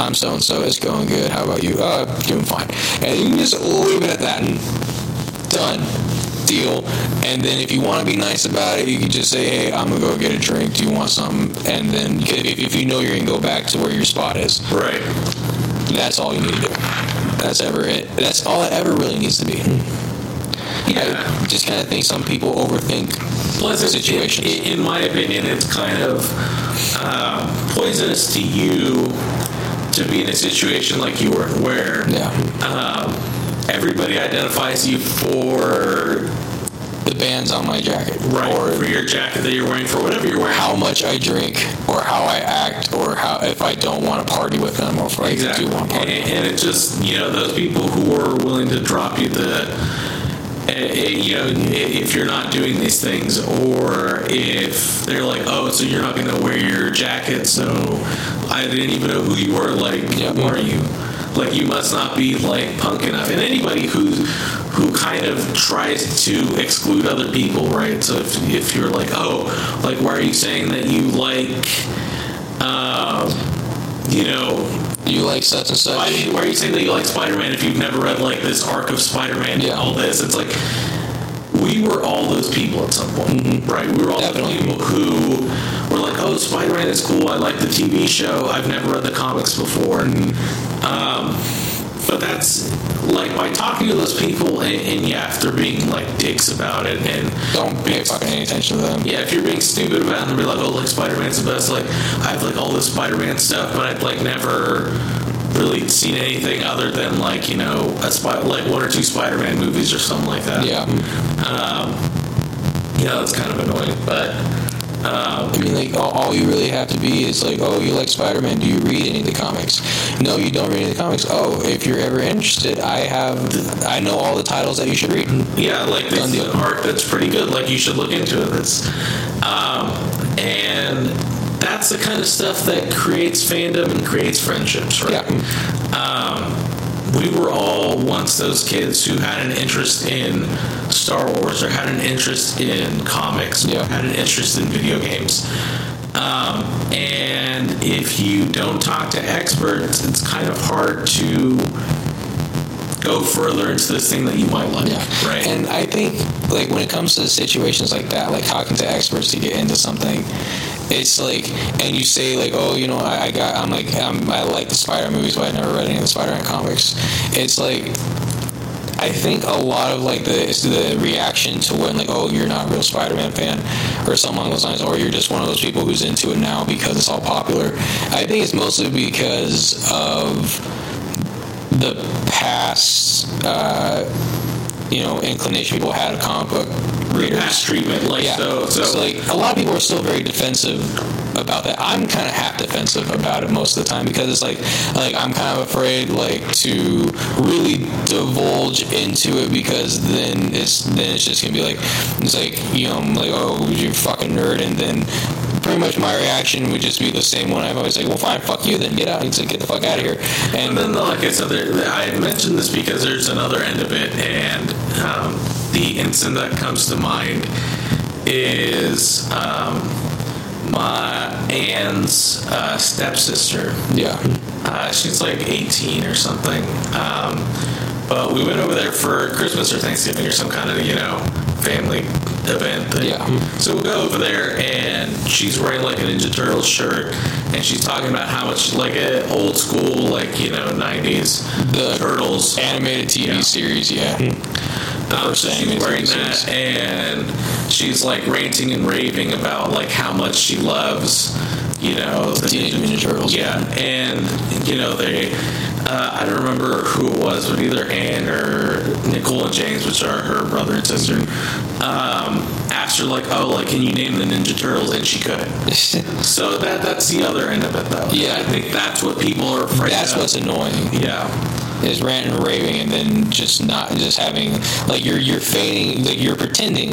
I'm so and so. It's going good. How about you? Oh, I'm doing fine. And you can just leave it at that and done. Deal. And then if you want to be nice about it, you can just say, hey, I'm gonna go get a drink. Do you want something? And then if, if you know you're gonna go back to where your spot is, Right. that's all you need to do. That's ever it. That's all it ever really needs to be. Yeah. I just kind of think some people overthink Plus, it- situations. it- in my opinion, it's kind of uh, poisonous to you to be in a situation like you were, where yeah, um, everybody identifies you for the band's on my jacket, right or for your jacket that you're wearing, for whatever you're wearing. how much I drink, or how I act, or how if I don't want to party with them, or if I Exactly. do want to And, party. and it just, you know, those people who are willing to drop you the, eh, eh, you know, if you're not doing these things, or if they're like, oh, so you're not going to wear your jacket, so I didn't even know who you were. Like, Yeah. who are you? Like, you must not be like punk enough. And anybody who who kind of tries to exclude other people, right? So if, if you're like, oh, like, why are you saying that you like, um, you know, You like such and such? why, why are you saying that you like Spider-Man if you've never read like this arc of Spider-Man and Yeah. all this? It's like we were all those people at some point, right? We were all Definitely. the people who were like, "Oh, Spider-Man is cool. I like the TV show. I've never read the comics before." Um, but that's like by talking to those people, and, and yeah, if they're being like dicks about it, and Don't pay fucking any attention to them. yeah, if you're being stupid about it and be like, oh, like Spider Man's the best, like I have like all this Spider Man stuff, but I've like never really seen anything other than like you know a spy- like one or two Spider Man movies or something like that. Yeah. Um, yeah, that's kind of annoying, but um, I mean, like, all, all you really have to be is like, oh, you like Spider Man. Do you read any of the comics? No, you don't read any of the comics. Oh, if you're ever interested, I have, I know all the titles that you should read. yeah, like this Done is deal. an arc that's pretty good. Like you should look into it. That's um, and that's the kind of stuff that creates fandom and creates friendships, right? Yeah. um, we were all once those kids who had an interest in Star Wars or had an interest in comics, Yeah. or had an interest in video games. Um, and if you don't talk to experts, it's kind of hard to go further into this thing that you might like, Yeah. right? And I think, like, when it comes to situations like that, like talking to experts to get into something, it's like, and you say, like, oh, you know, I, I got, I'm like, I'm, I like the Spider movies, but I never read any of the Spider Man comics. It's like, I think a lot of like the the reaction to when like oh you're not a real Spider-Man fan or something along those lines or you're just one of those people who's into it now because it's all popular. I think it's mostly because of the past uh, you know inclination people had of comic book treatment, like Yeah. so, so, So, like a lot of people are still very defensive about that. I'm kind of half defensive about it most of the time because it's like like I'm kind of afraid like to really divulge into it because then it's then it's just gonna be like it's like you know I'm like oh you're a fucking nerd and then pretty much my reaction would just be the same one I've always like well fine fuck you then get out and get the fuck out of here and And then, like I said, there- I mentioned this because there's another end of it, and um, the incident that comes to mind is um, my Anne's uh, stepsister. yeah Uh, she's like 18 or something. Um, but we went over there for Christmas or Thanksgiving or some kind of, you know, family event. thing. Yeah. So we go over there and she's wearing like a Ninja Turtles shirt and she's talking about how much like a old school, like, you know, 90s The Turtles. animated TV Yeah. series yeah Um, so she's wearing that, and she's like ranting and raving about like how much she loves, you know, the Teenage Mutant Ninja Turtles. Yeah, and you know they, uh, I don't remember who it was, but either Anne or Nicole and James, which are her brother and sister, um, asked her like, "Oh, like can you name the Ninja Turtles?" And she couldn't. [laughs] So that that's the other end of it, though. Yeah. I think that's what people are afraid. that's of. what's annoying yeah. Is ranting and raving and then just not just having like you're you're feigning like you're pretending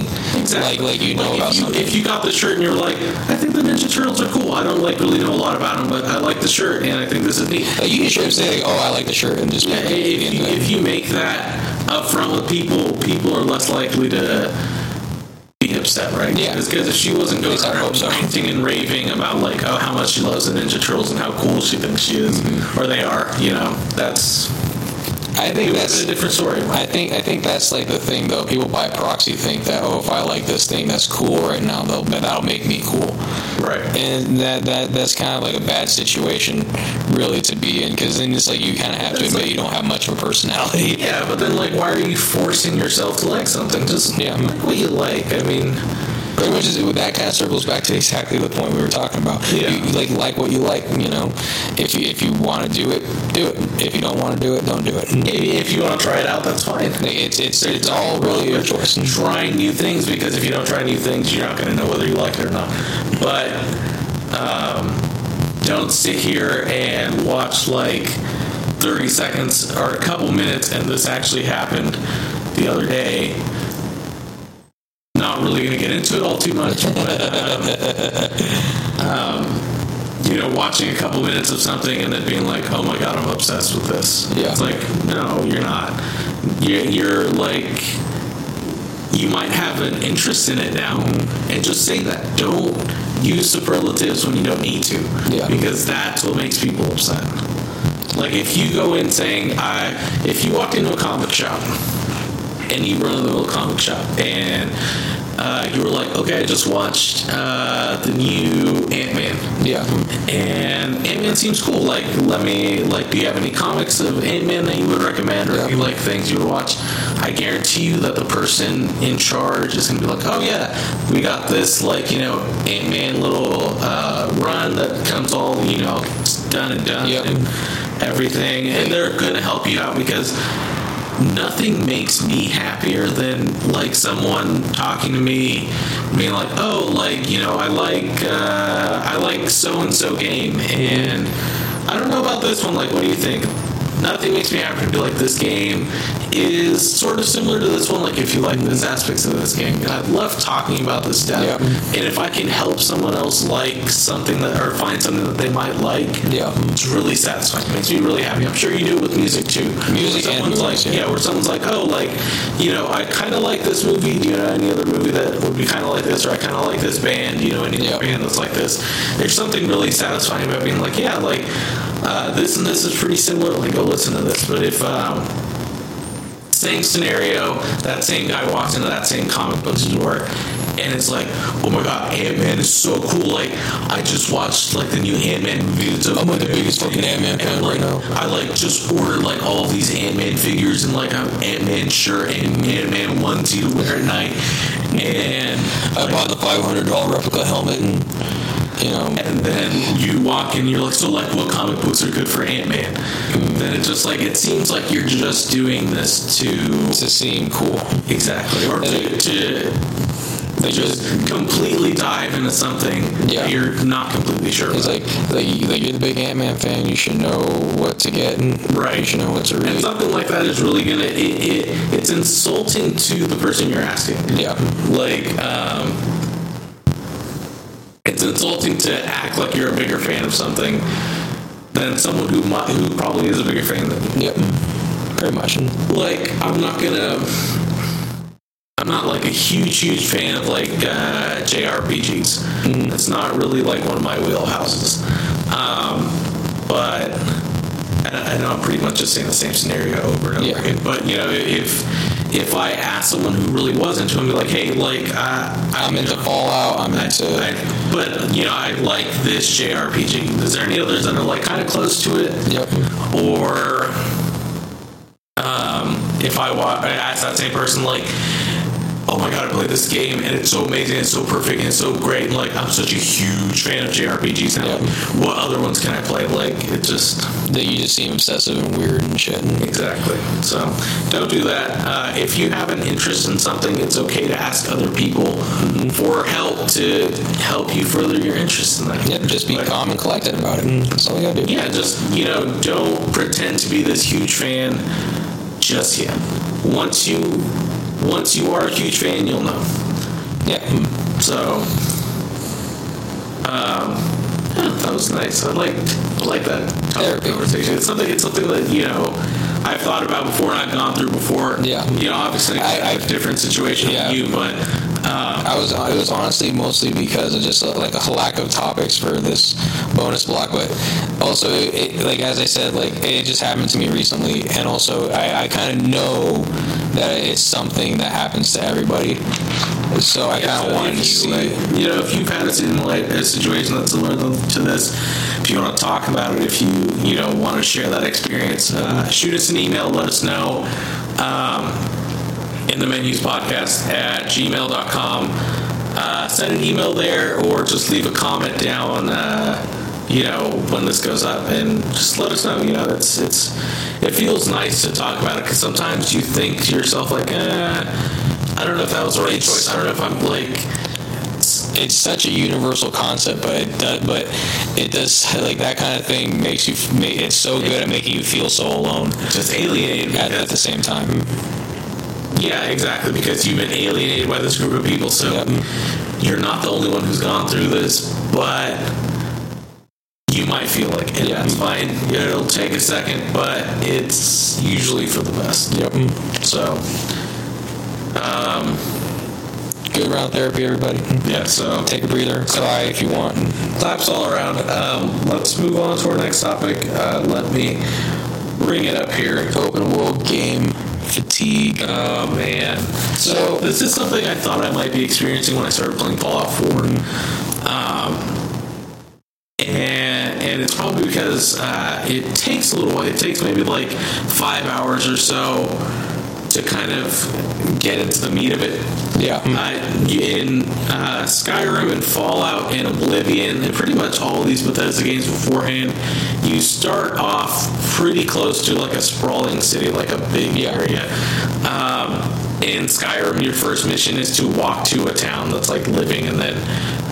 like like you know Like, about if you, something If you got the shirt and you're like, I think the Ninja Turtles are cool. I don't like really know a lot about them, but I like the shirt and I think this is neat. like you can sure say like oh I like the shirt and just Yeah, be if, you, if you make that up front with people, people are less likely to be upset, right? Yeah. Because if she wasn't going least I hope around so. ranting and raving about like, oh, how much she loves the Ninja Turtles and how cool she thinks she is, Mm-hmm. or they are, you know, that's I think that's a different story. I think I think that's like the thing though. People by proxy think that oh, if I like this thing that's cool right now, they'll, that'll make me cool. Right. And that that that's kind of like a bad situation, really, to be in because then it's like you kind of have to admit like- you don't have much of a personality. Yeah, but then like, why are you forcing yourself to like something? Just Yeah. like what you like. I mean, Pretty much, is, that kind of circles back to exactly the point we were talking about. Yeah. You, like like what you like. You know, if you if you want to do it, do it. If you don't want to do it, don't do it. if if you want to try it out, that's fine. It's it's it's all really your choice. Trying new things because if you don't try new things, you're not going to know whether you like it or not. But um, don't sit here and watch like 30 seconds or a couple minutes, and this actually happened the other day. Not really going to get into it all too much, but um, um, you know, watching a couple minutes of something and then being like, "Oh my god, I'm obsessed with this." Yeah. It's like, no, you're not. You're, you're like, you might have an interest in it now, and just say that. Don't use superlatives when you don't need to, Yeah. because that's what makes people upset. Like if you go in saying, "I," if you walk into a comic shop and you run into a comic shop and uh, you were like, "Okay, I just watched uh, the new Ant Man." Yeah. And Ant Man seems cool. Like, let me like. Do you have any comics of Ant Man that you would recommend, or Yeah. if you like things you would watch? I guarantee you that the person in charge is gonna be like, oh yeah, we got this like you know Ant Man little uh, run that comes all you know done and done Yep. and everything, and they're gonna help you out because nothing makes me happier than like someone talking to me being like oh like you know i like uh, i like so and so game and i don't know about this one like what do you think nothing makes me happier to be like this game is sort of similar to this one like if you like this aspects of this game i love talking about this stuff Yeah. and if i can help someone else like something that or find something that they might like Yeah. it's really satisfying. It makes me really happy. I'm sure you do it with music too. Music someone's like, yeah. yeah, where someone's like, oh, like, you know, I kind of like this movie. Do you know any other movie that would be kind of like this? Or I kind of like this band. Do you know any Yeah. other band that's like this? There's something really satisfying about being like, yeah, like uh, this and this is pretty similar. Like, go listen to this. But if um, same scenario, that same guy walks into that same comic book store and it's like, oh my god, Ant Man is so cool. Like, I just watched like the new Ant Man movie. It's I'm like the biggest fucking Ant-Man and, fan like, right now. I like just ordered like all of these Ant Man figures and like an Ant Man shirt and Ant Man onesie to wear at night. And I bought the five hundred dollar replica helmet, and you know, and then you walk in, you're like, so like, what comic books are good for Ant Man? Then it's just like it seems like you're just doing this to to seem cool. exactly or to, to They just just completely dive into something Yeah. that you're not completely sure it's like like, like you're the big Ant Man fan. You should know what to get, and Right. you should know what to and something like that is really gonna it, it, it's insulting to the person you're asking Yeah. like um it's insulting to act like you're a bigger fan of something than someone who might, who probably is a bigger fan than Yep. Pretty much. like I'm not gonna I'm not like a huge huge fan of like uh, JRPGs. It's not really like one of my wheelhouses. Um, but and I I know I'm pretty much just saying the same scenario over and over Yeah. again. But you know if if I ask someone who really was into it, be like, hey, like uh, I'm into Fallout. I'm into. I, but you know, I like this JRPG. Is there any others that are like kind of close to it? Yep. or um, if I, wa- I ask that same person like oh my god i played this game and it's so amazing it's so perfect and it's so great and like i'm such a huge fan of jrpgs now Yeah. what other ones can i play like it just That you just seem obsessive and weird and shit. Exactly so don't do that uh, if you have an interest in something it's okay to ask other people for help to help you further your interest in that yeah, just be Like- calm and collected about it. And that's all you gotta do. yeah, just you know, don't pretend to be this huge fan just yet. Once you once you are a huge fan, you'll know. Yeah. So, um, yeah, that was nice. I like I like that conversation. It's something. It's something that you know. I've thought about before and I've gone through before. Yeah. You know, obviously I, I- have a different situation Yeah. than you, but I was it was honestly mostly because of just uh, like a lack of topics for this bonus block, but also it, like as I said, like it just happened to me recently, and also I, I kind of know that it's something that happens to everybody, so I kind of wanted to you, see. like, you know, if you've had a, like, a situation that's similar to this, if you want to talk about it, if you you know want to share that experience, uh, shoot us an email. Let us know. Um, in the menus podcast at gmail.com. Uh, send an email there or just leave a comment down, uh, you know, when this goes up and just let us know, you know, it's, it's, it feels nice to talk about it because sometimes you think to yourself, like, eh, I don't know if that was the right choice. I don't know if I'm like, it's such a universal concept, but it does, but it does [laughs] like that kind of thing makes you. It's so good at making you feel so alone just alienated at, at the same time. Yeah, exactly. Because you've been alienated by this group of people, so Yep. you're not the only one who's gone through this, but you might feel like it. Yeah. It's fine. It'll take a second, but it's usually for the best. Yep. So, um, Good round therapy, everybody. yeah. So Take a breather, cry if you want. claps all around. Um, let's move on to our next topic. Uh, let me bring it up here. Open world game fatigue. Oh man! So this is something I thought I might be experiencing when I started playing Fallout 4, um, and and it's probably because uh, it takes a little while. It takes maybe like five hours or so to kind of get into the meat of it. Yeah. Uh, in uh, Skyrim and Fallout and Oblivion and pretty much all of these Bethesda games beforehand, you start off pretty close to like a sprawling city, like a big Yeah. area. Um, in Skyrim, your first mission is to walk to a town that's like living, and then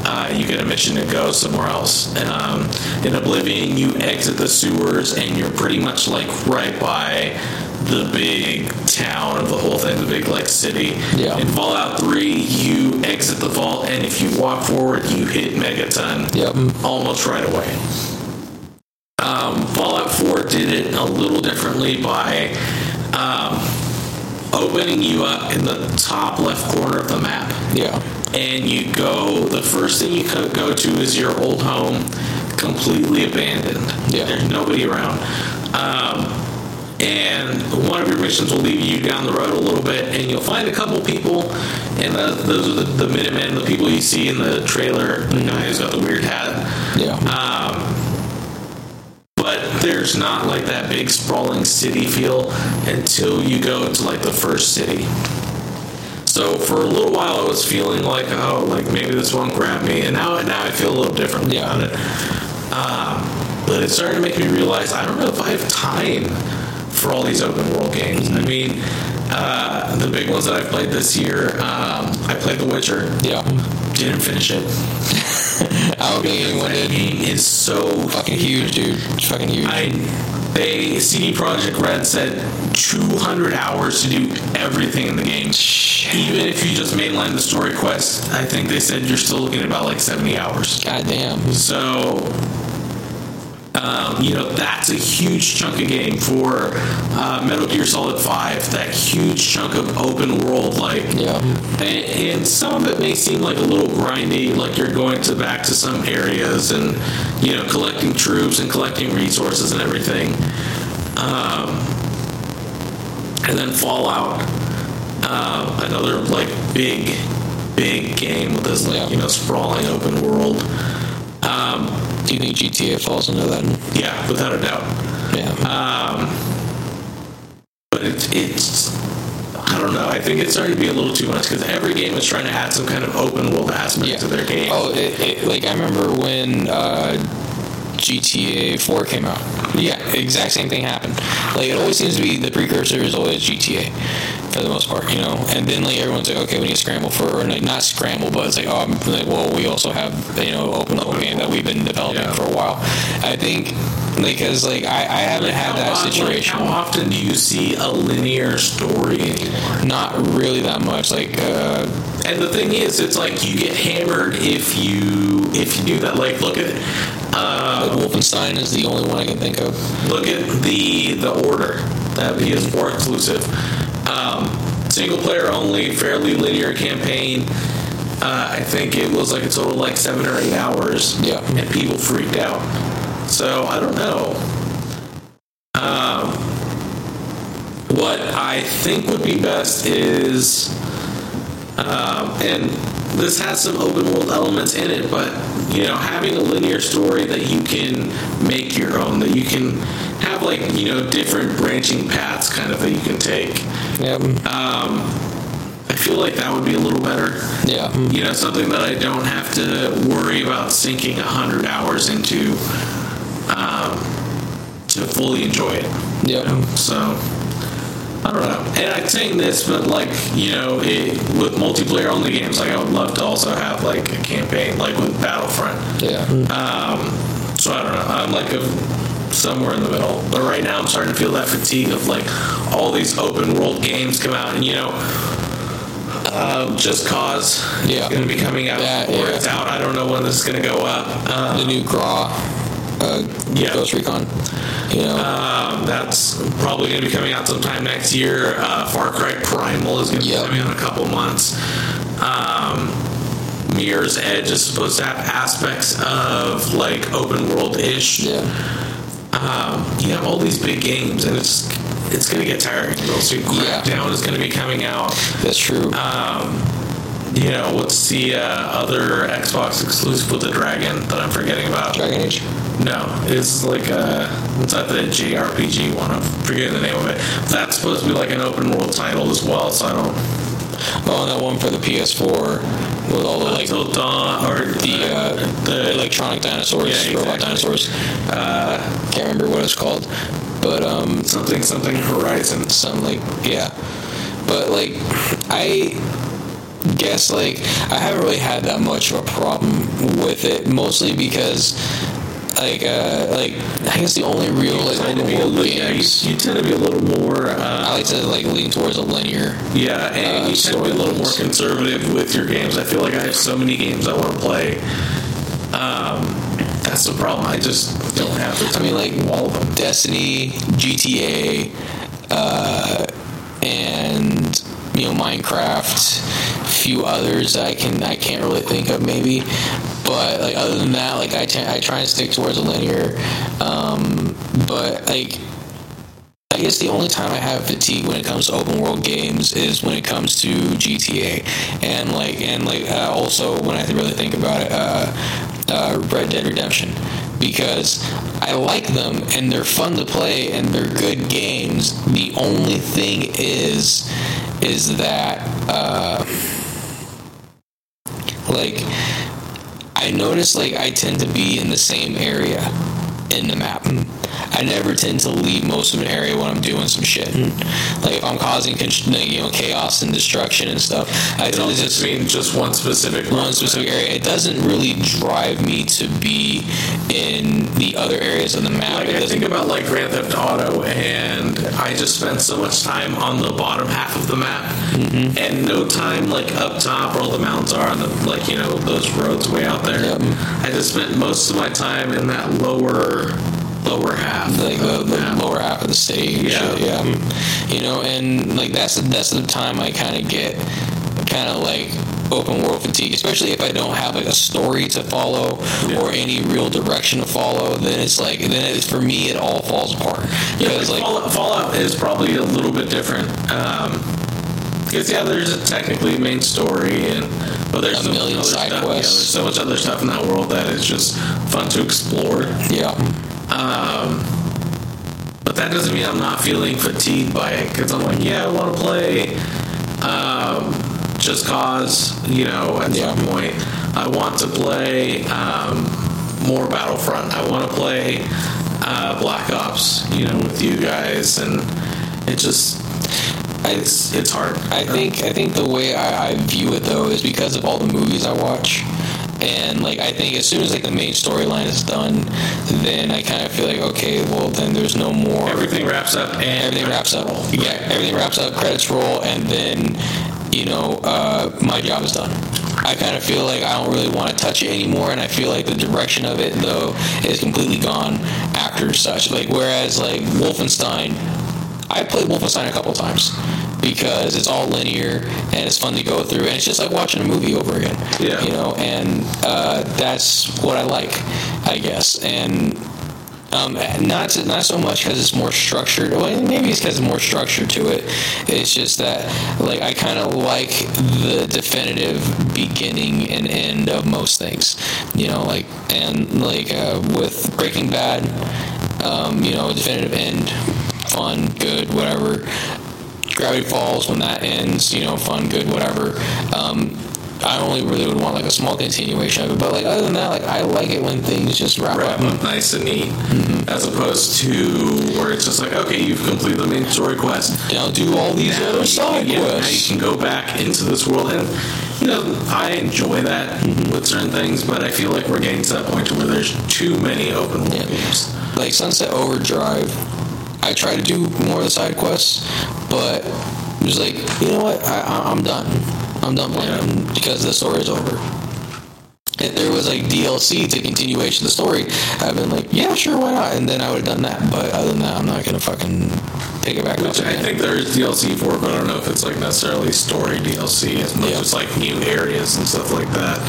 uh, you get a mission to go somewhere else. Um, in Oblivion, you exit the sewers, and you're pretty much like right by the big town of the whole thing, the big like city. Yeah. In Fallout 3, you exit the vault, and if you walk forward, you hit Megaton Yep. almost right away. Um, Fallout 4 did it a little differently by um, opening you up in the top left corner of the map. Yeah. And you go, the first thing you go to is your old home, completely abandoned. Yeah. There's nobody around. Um, and one of your missions will lead you down the road a little bit, and you'll find a couple people, and the, those are the, the Minutemen, the people you see in the trailer, the guy who's got the weird hat. Yeah. Um, there's not like that big sprawling city feel until you go to like the first city. So for a little while, I was feeling like, oh, like maybe this won't grab me, and now now I feel a little different Yeah. about it. Um, but it started to make me realize I don't know if I have time for all these open world games. I mean, uh, the big ones that I've played this year, um, I played The Witcher, yeah. didn't finish it. I don't think anyone did. game is so Fucking huge, dude. It's fucking huge. I they CD Projekt Red said 200 hours to do everything in the game. Even if you just mainline the story quest, I think they said you're still looking at about like 70 hours. God damn. So, um, you know, that's a huge chunk of game for uh, Metal Gear Solid 5. That huge chunk of open world, like, Yeah. and, and some of it may seem like a little grindy, like you're going to back to some areas and you know collecting troops and collecting resources and everything. Um, and then Fallout, uh, another like big, big game with this like you know sprawling open world. Um, Do you think GTA falls into that? yeah, without a doubt. Yeah. But it, it's I don't know. I think it's starting to be a little too much because every game is trying to add some kind of open world aspect yeah. to their game. Oh, it, it, like I remember when uh, GTA 4 came out. Yeah, exact same thing happened. Like it always seems to be the precursor is always GTA for the most part, you know. And then like everyone's like, okay, we need to scramble for, or like, not scramble, but it's like, oh, I'm like, well, we also have you know open world game that we've been developing Yeah. for a while. I think like, because like I, I haven't had How that oft- like, situation. how often do you see a linear story anymore? Not really that much. Like uh, And the thing is, it's like you get hammered if you if you do that. Like look at uh, like Wolfenstein is the only one I can think of. look at the the order that PS4 exclusive. Um, single player only, fairly linear campaign. Uh, I think it was like a total of like seven or eight hours. Yeah. And people freaked out. So I don't know. Um, what I think would be best is, um, and this has some open world elements in it, but you know, having a linear story that you can make your own, that you can have like you know different branching paths, kind of that you can take. Yep. Um, I feel like that would be a little better. yeah. You know, something that I don't have to worry about sinking a hundred hours into um, to fully enjoy it. Yep. You know? So I don't know. And I'm saying this, but like you know, it, with multiplayer only games, like I would love to also have like a campaign, like with Battlefront. Yeah. Um, so I don't know. I'm like a, somewhere in the middle. But right now, I'm starting to feel that fatigue of like all these open world games come out, and you know, uh, Just Cause Yeah. is going to be coming out That, yeah. it's out. I don't know when this is going to go up. Um, the new Graw, uh, Yeah. Ghost Recon. You know, um, that's probably going to be coming out sometime next year. Uh, Far Cry Primal is going to Yep. be coming out in a couple months. Um, Mirror's Edge is supposed to have aspects of like open world ish. yeah, um, you have all these big games, and it's it's going to get tiring real soon. Yeah. Is going to be coming out. that's true. Um, you know, what's the uh, other Xbox exclusive with the dragon that I'm forgetting about? Dragon Age. No, it's like a what's that the JRPG one? I'm forgetting the name of it. That's supposed to be like an open world title as well. So I don't. Oh, and that one for the PS4 with all the like Until Dawn or the uh, the electronic dinosaurs, Yeah, robot dinosaurs. Uh, can't remember what it's called, but um, something something Horizon. some like yeah but like i guess like i haven't really had that much of a problem with it mostly because like uh like i guess the only real like open world little, yeah, you, you tend to be a little more. i Uh, like to like lean towards a linear Yeah, and uh, you tend to be a little more conservative with your games. I feel like I have so many games I want to play. Um, that's the problem. I just don't have the i mean like all of them. destiny gta uh and you know minecraft few others I can I can't really think of maybe. But like other than that like I, t- I try and stick towards a linear um, but like I guess the only time I have fatigue when it comes to open world games is when it comes to GTA and like and like uh, also when I really think about it uh, uh, Red Dead Redemption. Because I like them and they're fun to play and they're good games. The only thing is is that uh, like I notice like I tend to be in the same area in the map. I never tend to leave most of an area when I'm doing some shit. Like if I'm causing you know chaos and destruction and stuff, I don't just mean just one specific one specific area. It doesn't really drive me to be in the other areas of the map. Like It I think about like Grand Theft Auto, and I just spent so much time on the bottom half of the map, Mm-hmm. and no time like up top where all the mountains are, and the, like you know those roads way out there. Yep. I just spent most of my time in that lower lower half like the, of the lower half of the stage. Yeah. Yeah, mm-hmm. You know, and like that's that's the time I kind of get kind of like open world fatigue, especially if I don't have like a story to follow Yeah. or any real direction to follow. Then it's like then it's for me it all falls apart Yeah, like, Fallout, Fallout is probably a little bit different. Um, Because yeah, there's a technically main story, and but there's A so million other side stuff. quests. Yeah, there's so much other stuff in that world that is just fun to explore. yeah, Um, but that doesn't mean I'm not feeling fatigued by it because I'm like, yeah, I want to play um, Just Cause, you know, at Yeah. some point. I want to play um, more Battlefront. I want to play uh, Black Ops, you know, with you guys. And it just, it's, it's hard. I think I think the way I, I view it though is because of all the movies I watch. And like I think as soon as like the main storyline is done, then I kind of feel like okay, well then there's no more Everything wraps up and everything wraps up. Yeah, everything wraps up. Credits roll, and then you know uh, my job is done. I kind of feel like I don't really want to touch it anymore, and I feel like the direction of it though is completely gone after such. Like whereas like Wolfenstein. I played Wolfenstein a couple times because it's all linear and it's fun to go through, and it's just like watching a movie over again. Yeah. You know, and uh, that's what I like, I guess. And um, not to, not so much because it's more structured. Well, maybe it's because it's more structured to it. It's just that like I kind of like the definitive beginning and end of most things. You know, like and like uh, with Breaking Bad, um, you know, definitive end, fun, good, whatever. Gravity Falls when that ends, you know, fun, good, whatever. Um, I only really would want like a small continuation of it, but like other than that, like I like it when things just wrap wrap up. up nice and neat, as opposed to where it's just like, okay, you've completed the main story quest. Now do all these Now other side yeah, now you quests. can go back into this world, and you know, I enjoy that with certain things, but I feel like we're getting to that point to where there's too many open world Yeah. games. Like Sunset Overdrive, I try to do more of the side quests, but it was like, you know what? I, I, I'm done. I'm done playing because the story is over. If there was like DLC to continuation of the story, I've been like, yeah, sure, why not? And then I would have done that. But other than that, I'm not gonna fucking pick it back Which I think there is DLC for, but I don't know if it's like necessarily story DLC as much Yeah. as like new areas and stuff like that.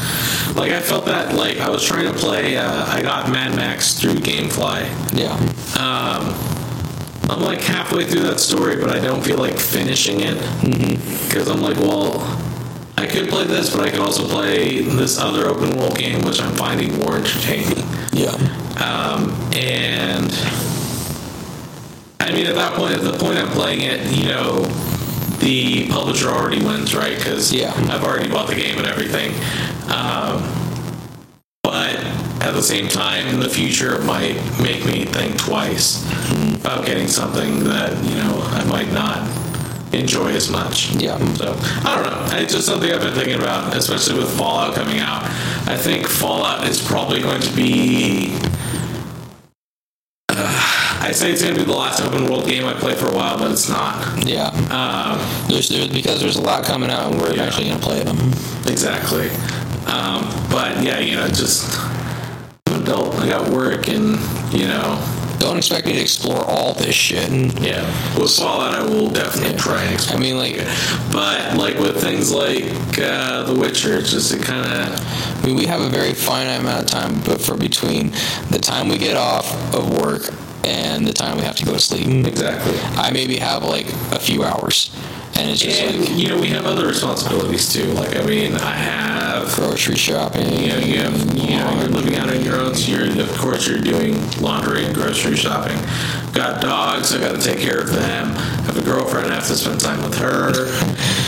Like I felt that like I was trying to play. Uh, I got Mad Max through GameFly. Yeah, I'm like halfway through that story, but I don't feel like finishing it because I'm like, well, I could play this, but I could also play this other open world game, which I'm finding more entertaining. yeah, Um, and I mean, at that point, at the point I'm playing it, you know, the publisher already wins, right? Because Yeah. I've already bought the game and everything. Um, but at the same time, in the future, it might make me think twice about getting something that you know I might not enjoy as much. Yeah. So I don't know. It's just something I've been thinking about, especially with Fallout coming out. I think Fallout is probably going to be. Uh, I say it's going to be the last open world game I play for a while, but it's not. yeah. Um, There's, there's because there's a lot coming out, and we're Yeah. actually gonna play them. exactly. Um, but yeah, you know, just I'm an adult. I got work, and you know, Don't expect me to explore all this shit. And, yeah. With Fallout, I will definitely try and I mean, like, But like with things like uh, The Witcher, it's just it kind of I mean, we have a very finite amount of time, but for between the time we get off of work and the time we have to go to sleep, exactly. I maybe have like a few hours, and it's just And like you know, we have other responsibilities too. Like I mean, I have grocery shopping. you know, you have, you know, you're living out on your own, so you're, of course, you're doing laundry and grocery shopping. Got dogs, I got to take care of them. Have a girlfriend, I have to spend time with her.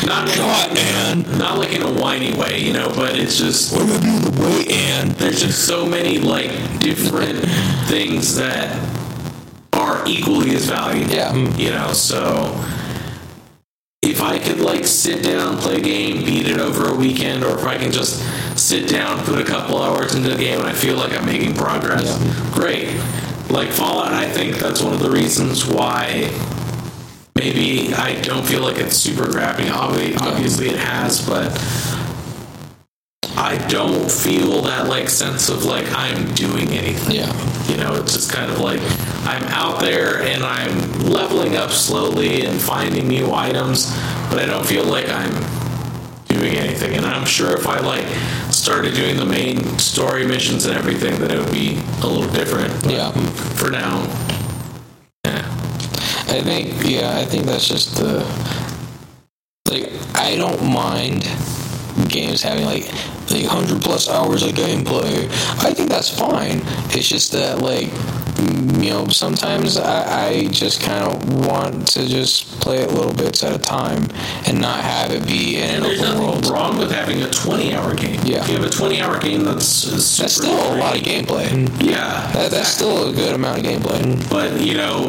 Not God, man. not like in a whiny way, you know, but it's just What I doing the way, and there's just so many like different things that are equally as valuable. Yeah. You know, so if I could like sit down, play a game, beat it over a weekend, or if I can just sit down, put a couple hours into the game, and I feel like I'm making progress, Yeah. great. Like Fallout, I think that's one of the reasons why maybe I don't feel like it's super grabbing. Obviously, obviously it has, but I don't feel that like sense of like I'm doing anything. yeah, You know, it's just kind of like I'm out there and I'm leveling up slowly and finding new items, but I don't feel like I'm doing anything. And I'm sure if I like started doing the main story missions and everything, then it would be a little different. But Yeah. For now, yeah. I think yeah, I think that's just the like I don't mind games having like like hundred plus hours of gameplay. I think that's fine. It's just that like you know sometimes I, I just kind of want to just play it little bits at a time and not have it be an there's open nothing world. wrong with having a 20 hour game. Yeah. If you have a 20 hour game, that's That's still a lot of gameplay. Yeah. That, that's still a good amount of gameplay. But you know,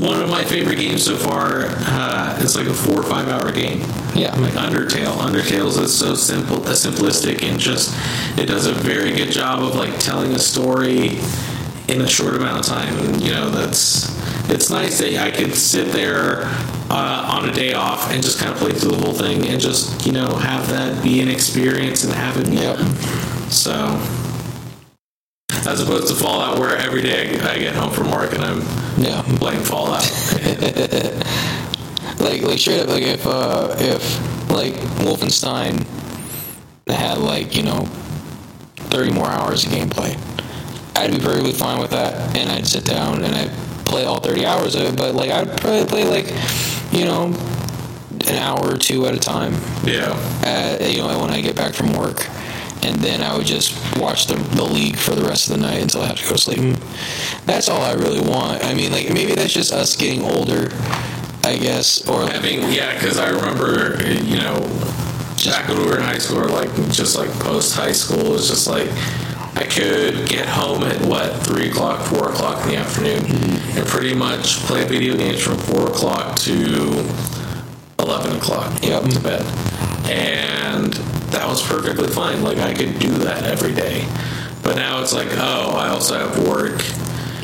one of my favorite games so far uh, is like a four or five hour game. Yeah. Like Undertale. Undertale is so simple, uh, simplistic, and just it does a very good job of like telling a story in a short amount of time. And you know, that's it's nice that I could sit there uh, on a day off and just kind of play through the whole thing and just you know have that be an experience and have it Yep. so. As opposed to Fallout, where every day I get home from work and I'm Yeah. playing Fallout. [laughs] like like straight up like if uh if like Wolfenstein had like you know 30 more hours of gameplay I'd be perfectly fine with that and I'd sit down and I'd play all 30 hours of it but like I'd probably play like you know an hour or two at a time Yeah. uh, you know when I get back from work and then I would just watch the, the league for the rest of the night until I have to go to sleep. Mm-hmm. That's all I really want. I mean, like maybe that's just us getting older, I guess, or Having yeah, because I remember you know back when we were in high school, or like just like post high school, it was just like I could get home at what three o'clock, four o'clock in the afternoon, mm-hmm. and pretty much play video games from four o'clock to eleven o'clock. Yep. to bed, and that was perfectly fine. Like I could do that every day. But now it's like, oh, I also have work.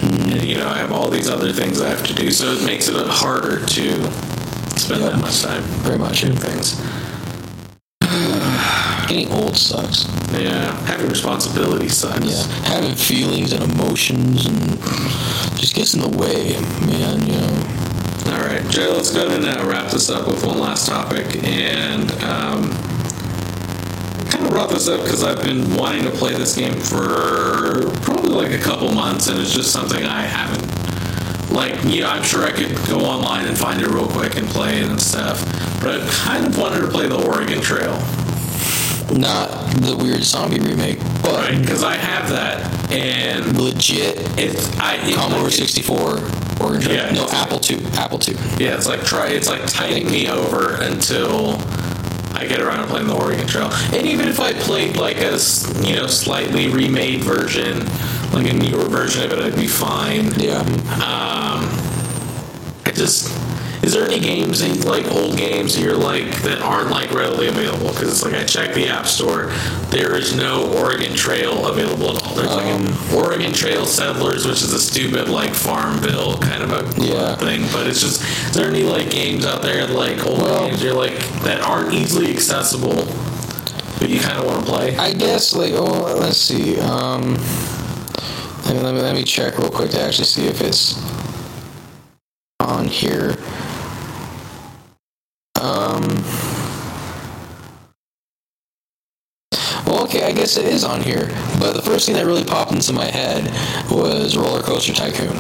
And, you know, I have all these other things I have to do, so it makes it harder to spend that much time very much. doing things. [sighs] Getting old sucks. Yeah, having responsibility sucks. Yeah, having feelings and emotions and just gets in the way, man. You know. All right, Joe, let's go ahead and wrap this up with one last topic. And um, I kind of brought this up because I've been wanting to play this game for probably like a couple months, and it's just something I haven't. Like, you know, I'm sure I could go online and find it real quick and play it and stuff. But I kind of wanted to play the Oregon Trail. Not the weird zombie remake, but Right, because I have that, and legit it's I it, Commodore like, 64 Oregon Trail. Yeah, no, Apple II. Apple II. Yeah, it's like try. It's like tiding me over until I get around to playing the Oregon Trail. And even if I played like a you know slightly remade version, like a newer version of it, I'd be fine. Yeah. Um, I just is there any games that, like old games that you're like that aren't like readily available? Because it's like I checked the App Store, there is no Oregon Trail available at all. There's like an Oregon Trail Settlers, which is a stupid like Farmville kind of a Yeah. thing. But it's just is there any like games out there like old Well- games you're like that aren't easily accessible, but you kind of want to play? I guess like oh let's see. Um let me, let me let me check real quick to actually see if it's on here. Um Well, okay, I guess it is on here. But the first thing that really popped into my head was Roller Coaster Tycoon.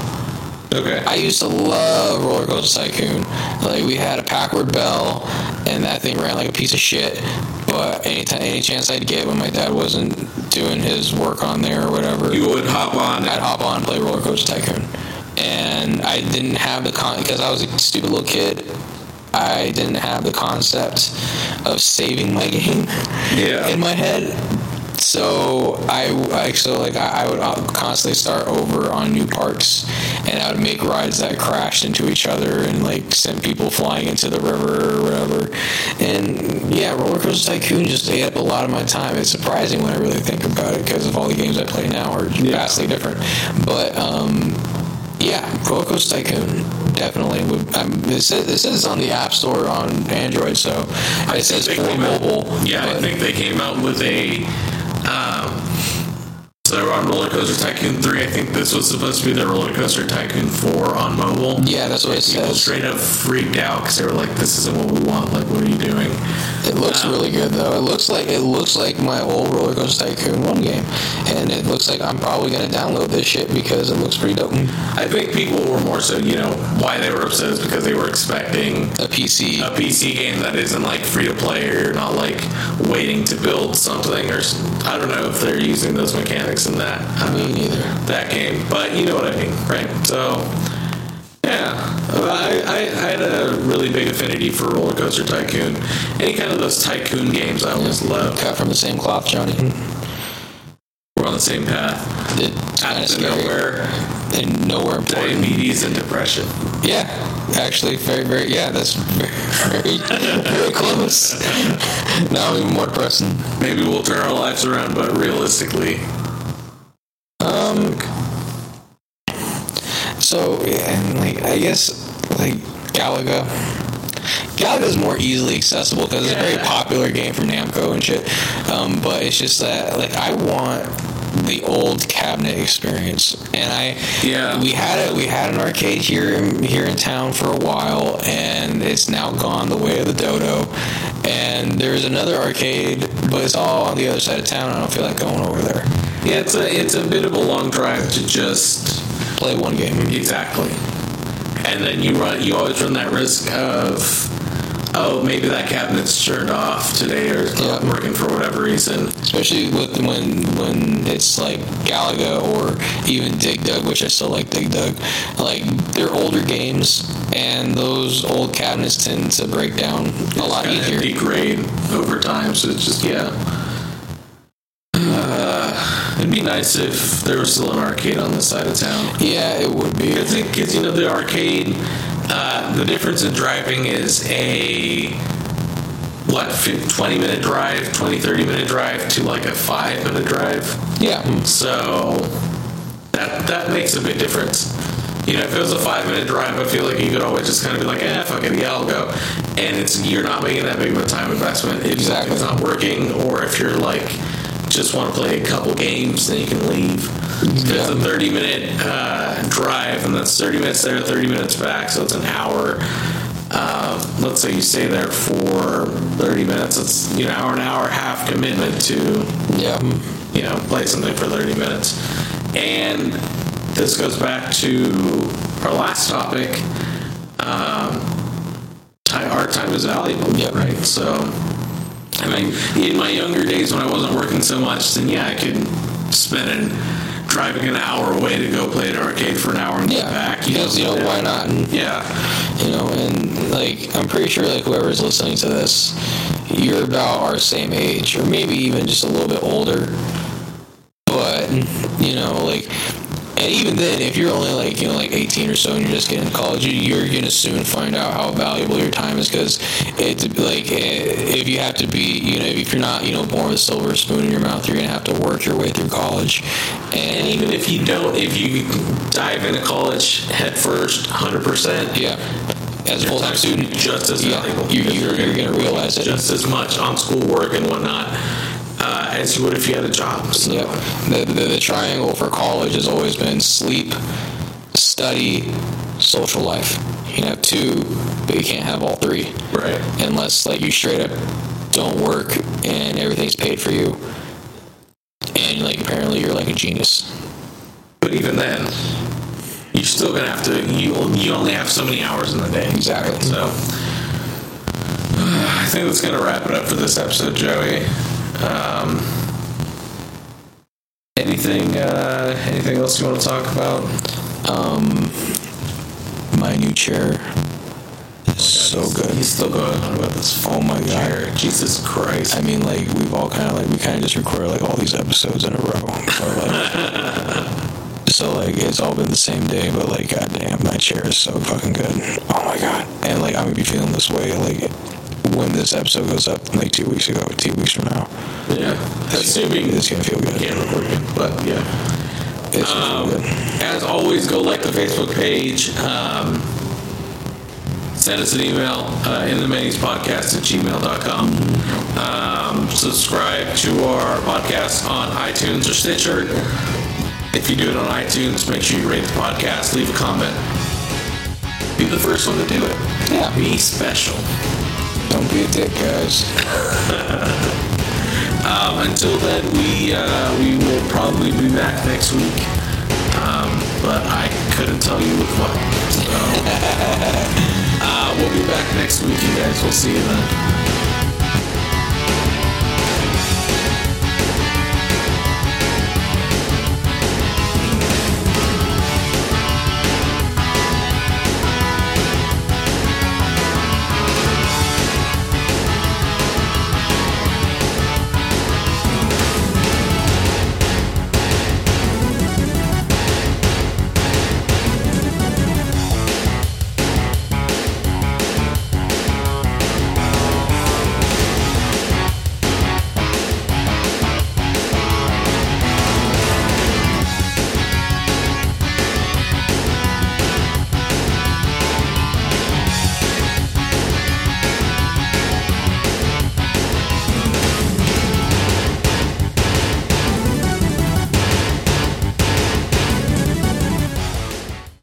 Okay. I used to love Roller Coaster Tycoon. Like we had a Packard Bell, and that thing ran like a piece of shit. But any time, any chance I'd get when my dad wasn't doing his work on there or whatever, you would hop on. I'd hop on and play Roller Coaster Tycoon. And I didn't have the con because I was a stupid little kid. I didn't have the concept of saving my game Yeah. in my head. So I, I so like I, I would constantly start over on new parks, and I would make rides that crashed into each other and like sent people flying into the river or whatever. And yeah, Roller Coaster Tycoon just ate up a lot of my time. It's surprising when I really think about it because of all the games I play now are vastly different. But um, yeah, Roller Coaster Tycoon definitely would. Um, it, says, it says it's on the App Store on Android, so it says for came out- mobile. Yeah, I think they came out with a. Um, so they were on Roller Coaster Tycoon 3. I think this was supposed to be the Roller Coaster Tycoon 4 on mobile. Yeah, that's what it People says. straight up freaked out because they were like, "This isn't what we want. Like, what are you doing?" It looks um, really good though. It looks like it looks like my old Roller Coaster Tycoon one game, and it looks like I'm probably gonna download this shit because it looks pretty dope. I think people were more so, you know, why they were upset is because they were expecting A PC. a PC game that isn't like free to play or you're not like waiting to build something or I don't know if they're using those mechanics in that. uh, Me neither. that game, but you know what I mean, right? So, yeah, I, I, I had a really big affinity for Roller Coaster Tycoon. Any kind of those tycoon games, I always loved. Cut from the same cloth, Johnny. We're on the same path. It's kind of scary nowhere, and nowhere important. diabetes and depression. Yeah, actually, very, very. Yeah, that's very, very close. [laughs] now even more depressing. Maybe we'll turn our lives around, but realistically, Um. So and like I guess like Galaga. Galaga's more easily accessible because it's a very popular game from Namco and shit. Um, but it's just that like I want the old cabinet experience. And I Yeah. we had it we had an arcade here in, here in town for a while and it's now gone the way of the dodo. And there's another arcade, but it's all on the other side of town. I don't feel like going over there. Yeah, it's a it's a bit of a long drive to just Play one game. exactly, and then you run you always run that risk of. Oh, maybe that cabinet's turned off today or it's not Yeah. working for whatever reason. especially with when when it's like Galaga or even Dig Dug, which I still like Dig Dug. Like they're older games, and those old cabinets tend to break down a lot easier. degrade over time. So it's just yeah. [sighs] Uh, it'd be nice if there was still an arcade on this side of town. Yeah, it would be. I think because you know the arcade, uh, the difference in driving is a what 20 minute drive 20 30 minute drive to like a five minute drive Yeah, so that that makes a big difference you know if it was a five minute drive i feel like you could always just kind of be like eh fuck it yeah i'll go and it's you're not making that big of a time investment if Exactly. something's not working or if you're like just want to play a couple games then you can leave it's a 30 minute uh, drive and that's 30 minutes there 30 minutes back so it's an hour uh, let's say you stay there for 30 minutes it's you know hour an hour half commitment to yeah, you know, play something for 30 minutes. And this goes back to our last topic. Um, time, our time is valuable, right? So, I mean, in my younger days when I wasn't working so much, then yeah, I could spend an, driving an hour away to go play an arcade for an hour and yeah. get back. because you know why not? And, Yeah. you know, and like I'm pretty sure like whoever's listening to this, you're about our same age, or maybe even just a little bit older. But you know, like, and even then, if you're only like you know like 18 or so, and you're just getting to college, you- you're gonna soon find out how valuable your time is because it's like eh, if you have to be, you know, if you're not you know born with a silver spoon in your mouth, you're gonna have to work your way through college, And and even if you don't, if you dive into college head first, 100%, yeah, as a full time student, just as yeah, valuable. you, you're, you're gonna realize it. just as much on schoolwork and whatnot uh, as you would if you had a job. So, Yeah, the, the, the triangle for college has always been sleep, study, social life. You can have two, but you can't have all three Right. unless like you straight up don't work and everything's paid for you. And like apparently you're like a genius. But even then, you're still gonna have to. You you only have so many hours in the day. Exactly. So [sighs] I think that's gonna wrap it up for this episode, Joey. Um, anything uh, anything else you want to talk about? Um, my new chair is so good. He's still going on about this. Oh my god. Chair. Jesus Christ. I mean, like we've all kind of like we kind of just recorded like all these episodes in a row. Like, [laughs] so like it's all been the same day, but like goddamn, my chair is so fucking good. Oh my god, and like I'm gonna be feeling this way like when this episode goes up, like two weeks ago, two weeks from now. Yeah. Assuming It's gonna feel good. can't record it, but yeah. It's Um, good. as always, go like the Facebook page. Um, send us an email, uh, in the menus podcast at gmail.com. Um, subscribe to our podcast on iTunes or Stitcher. If you do it on iTunes, make sure you rate the podcast, leave a comment. Be the first one to do it. Yeah. Be special. Don't be a dick, guys. [laughs] Um, until then, we uh, we will probably be back next week, um, but I couldn't tell you with what. So, [laughs] uh, we'll be back next week, you guys. We'll see you then.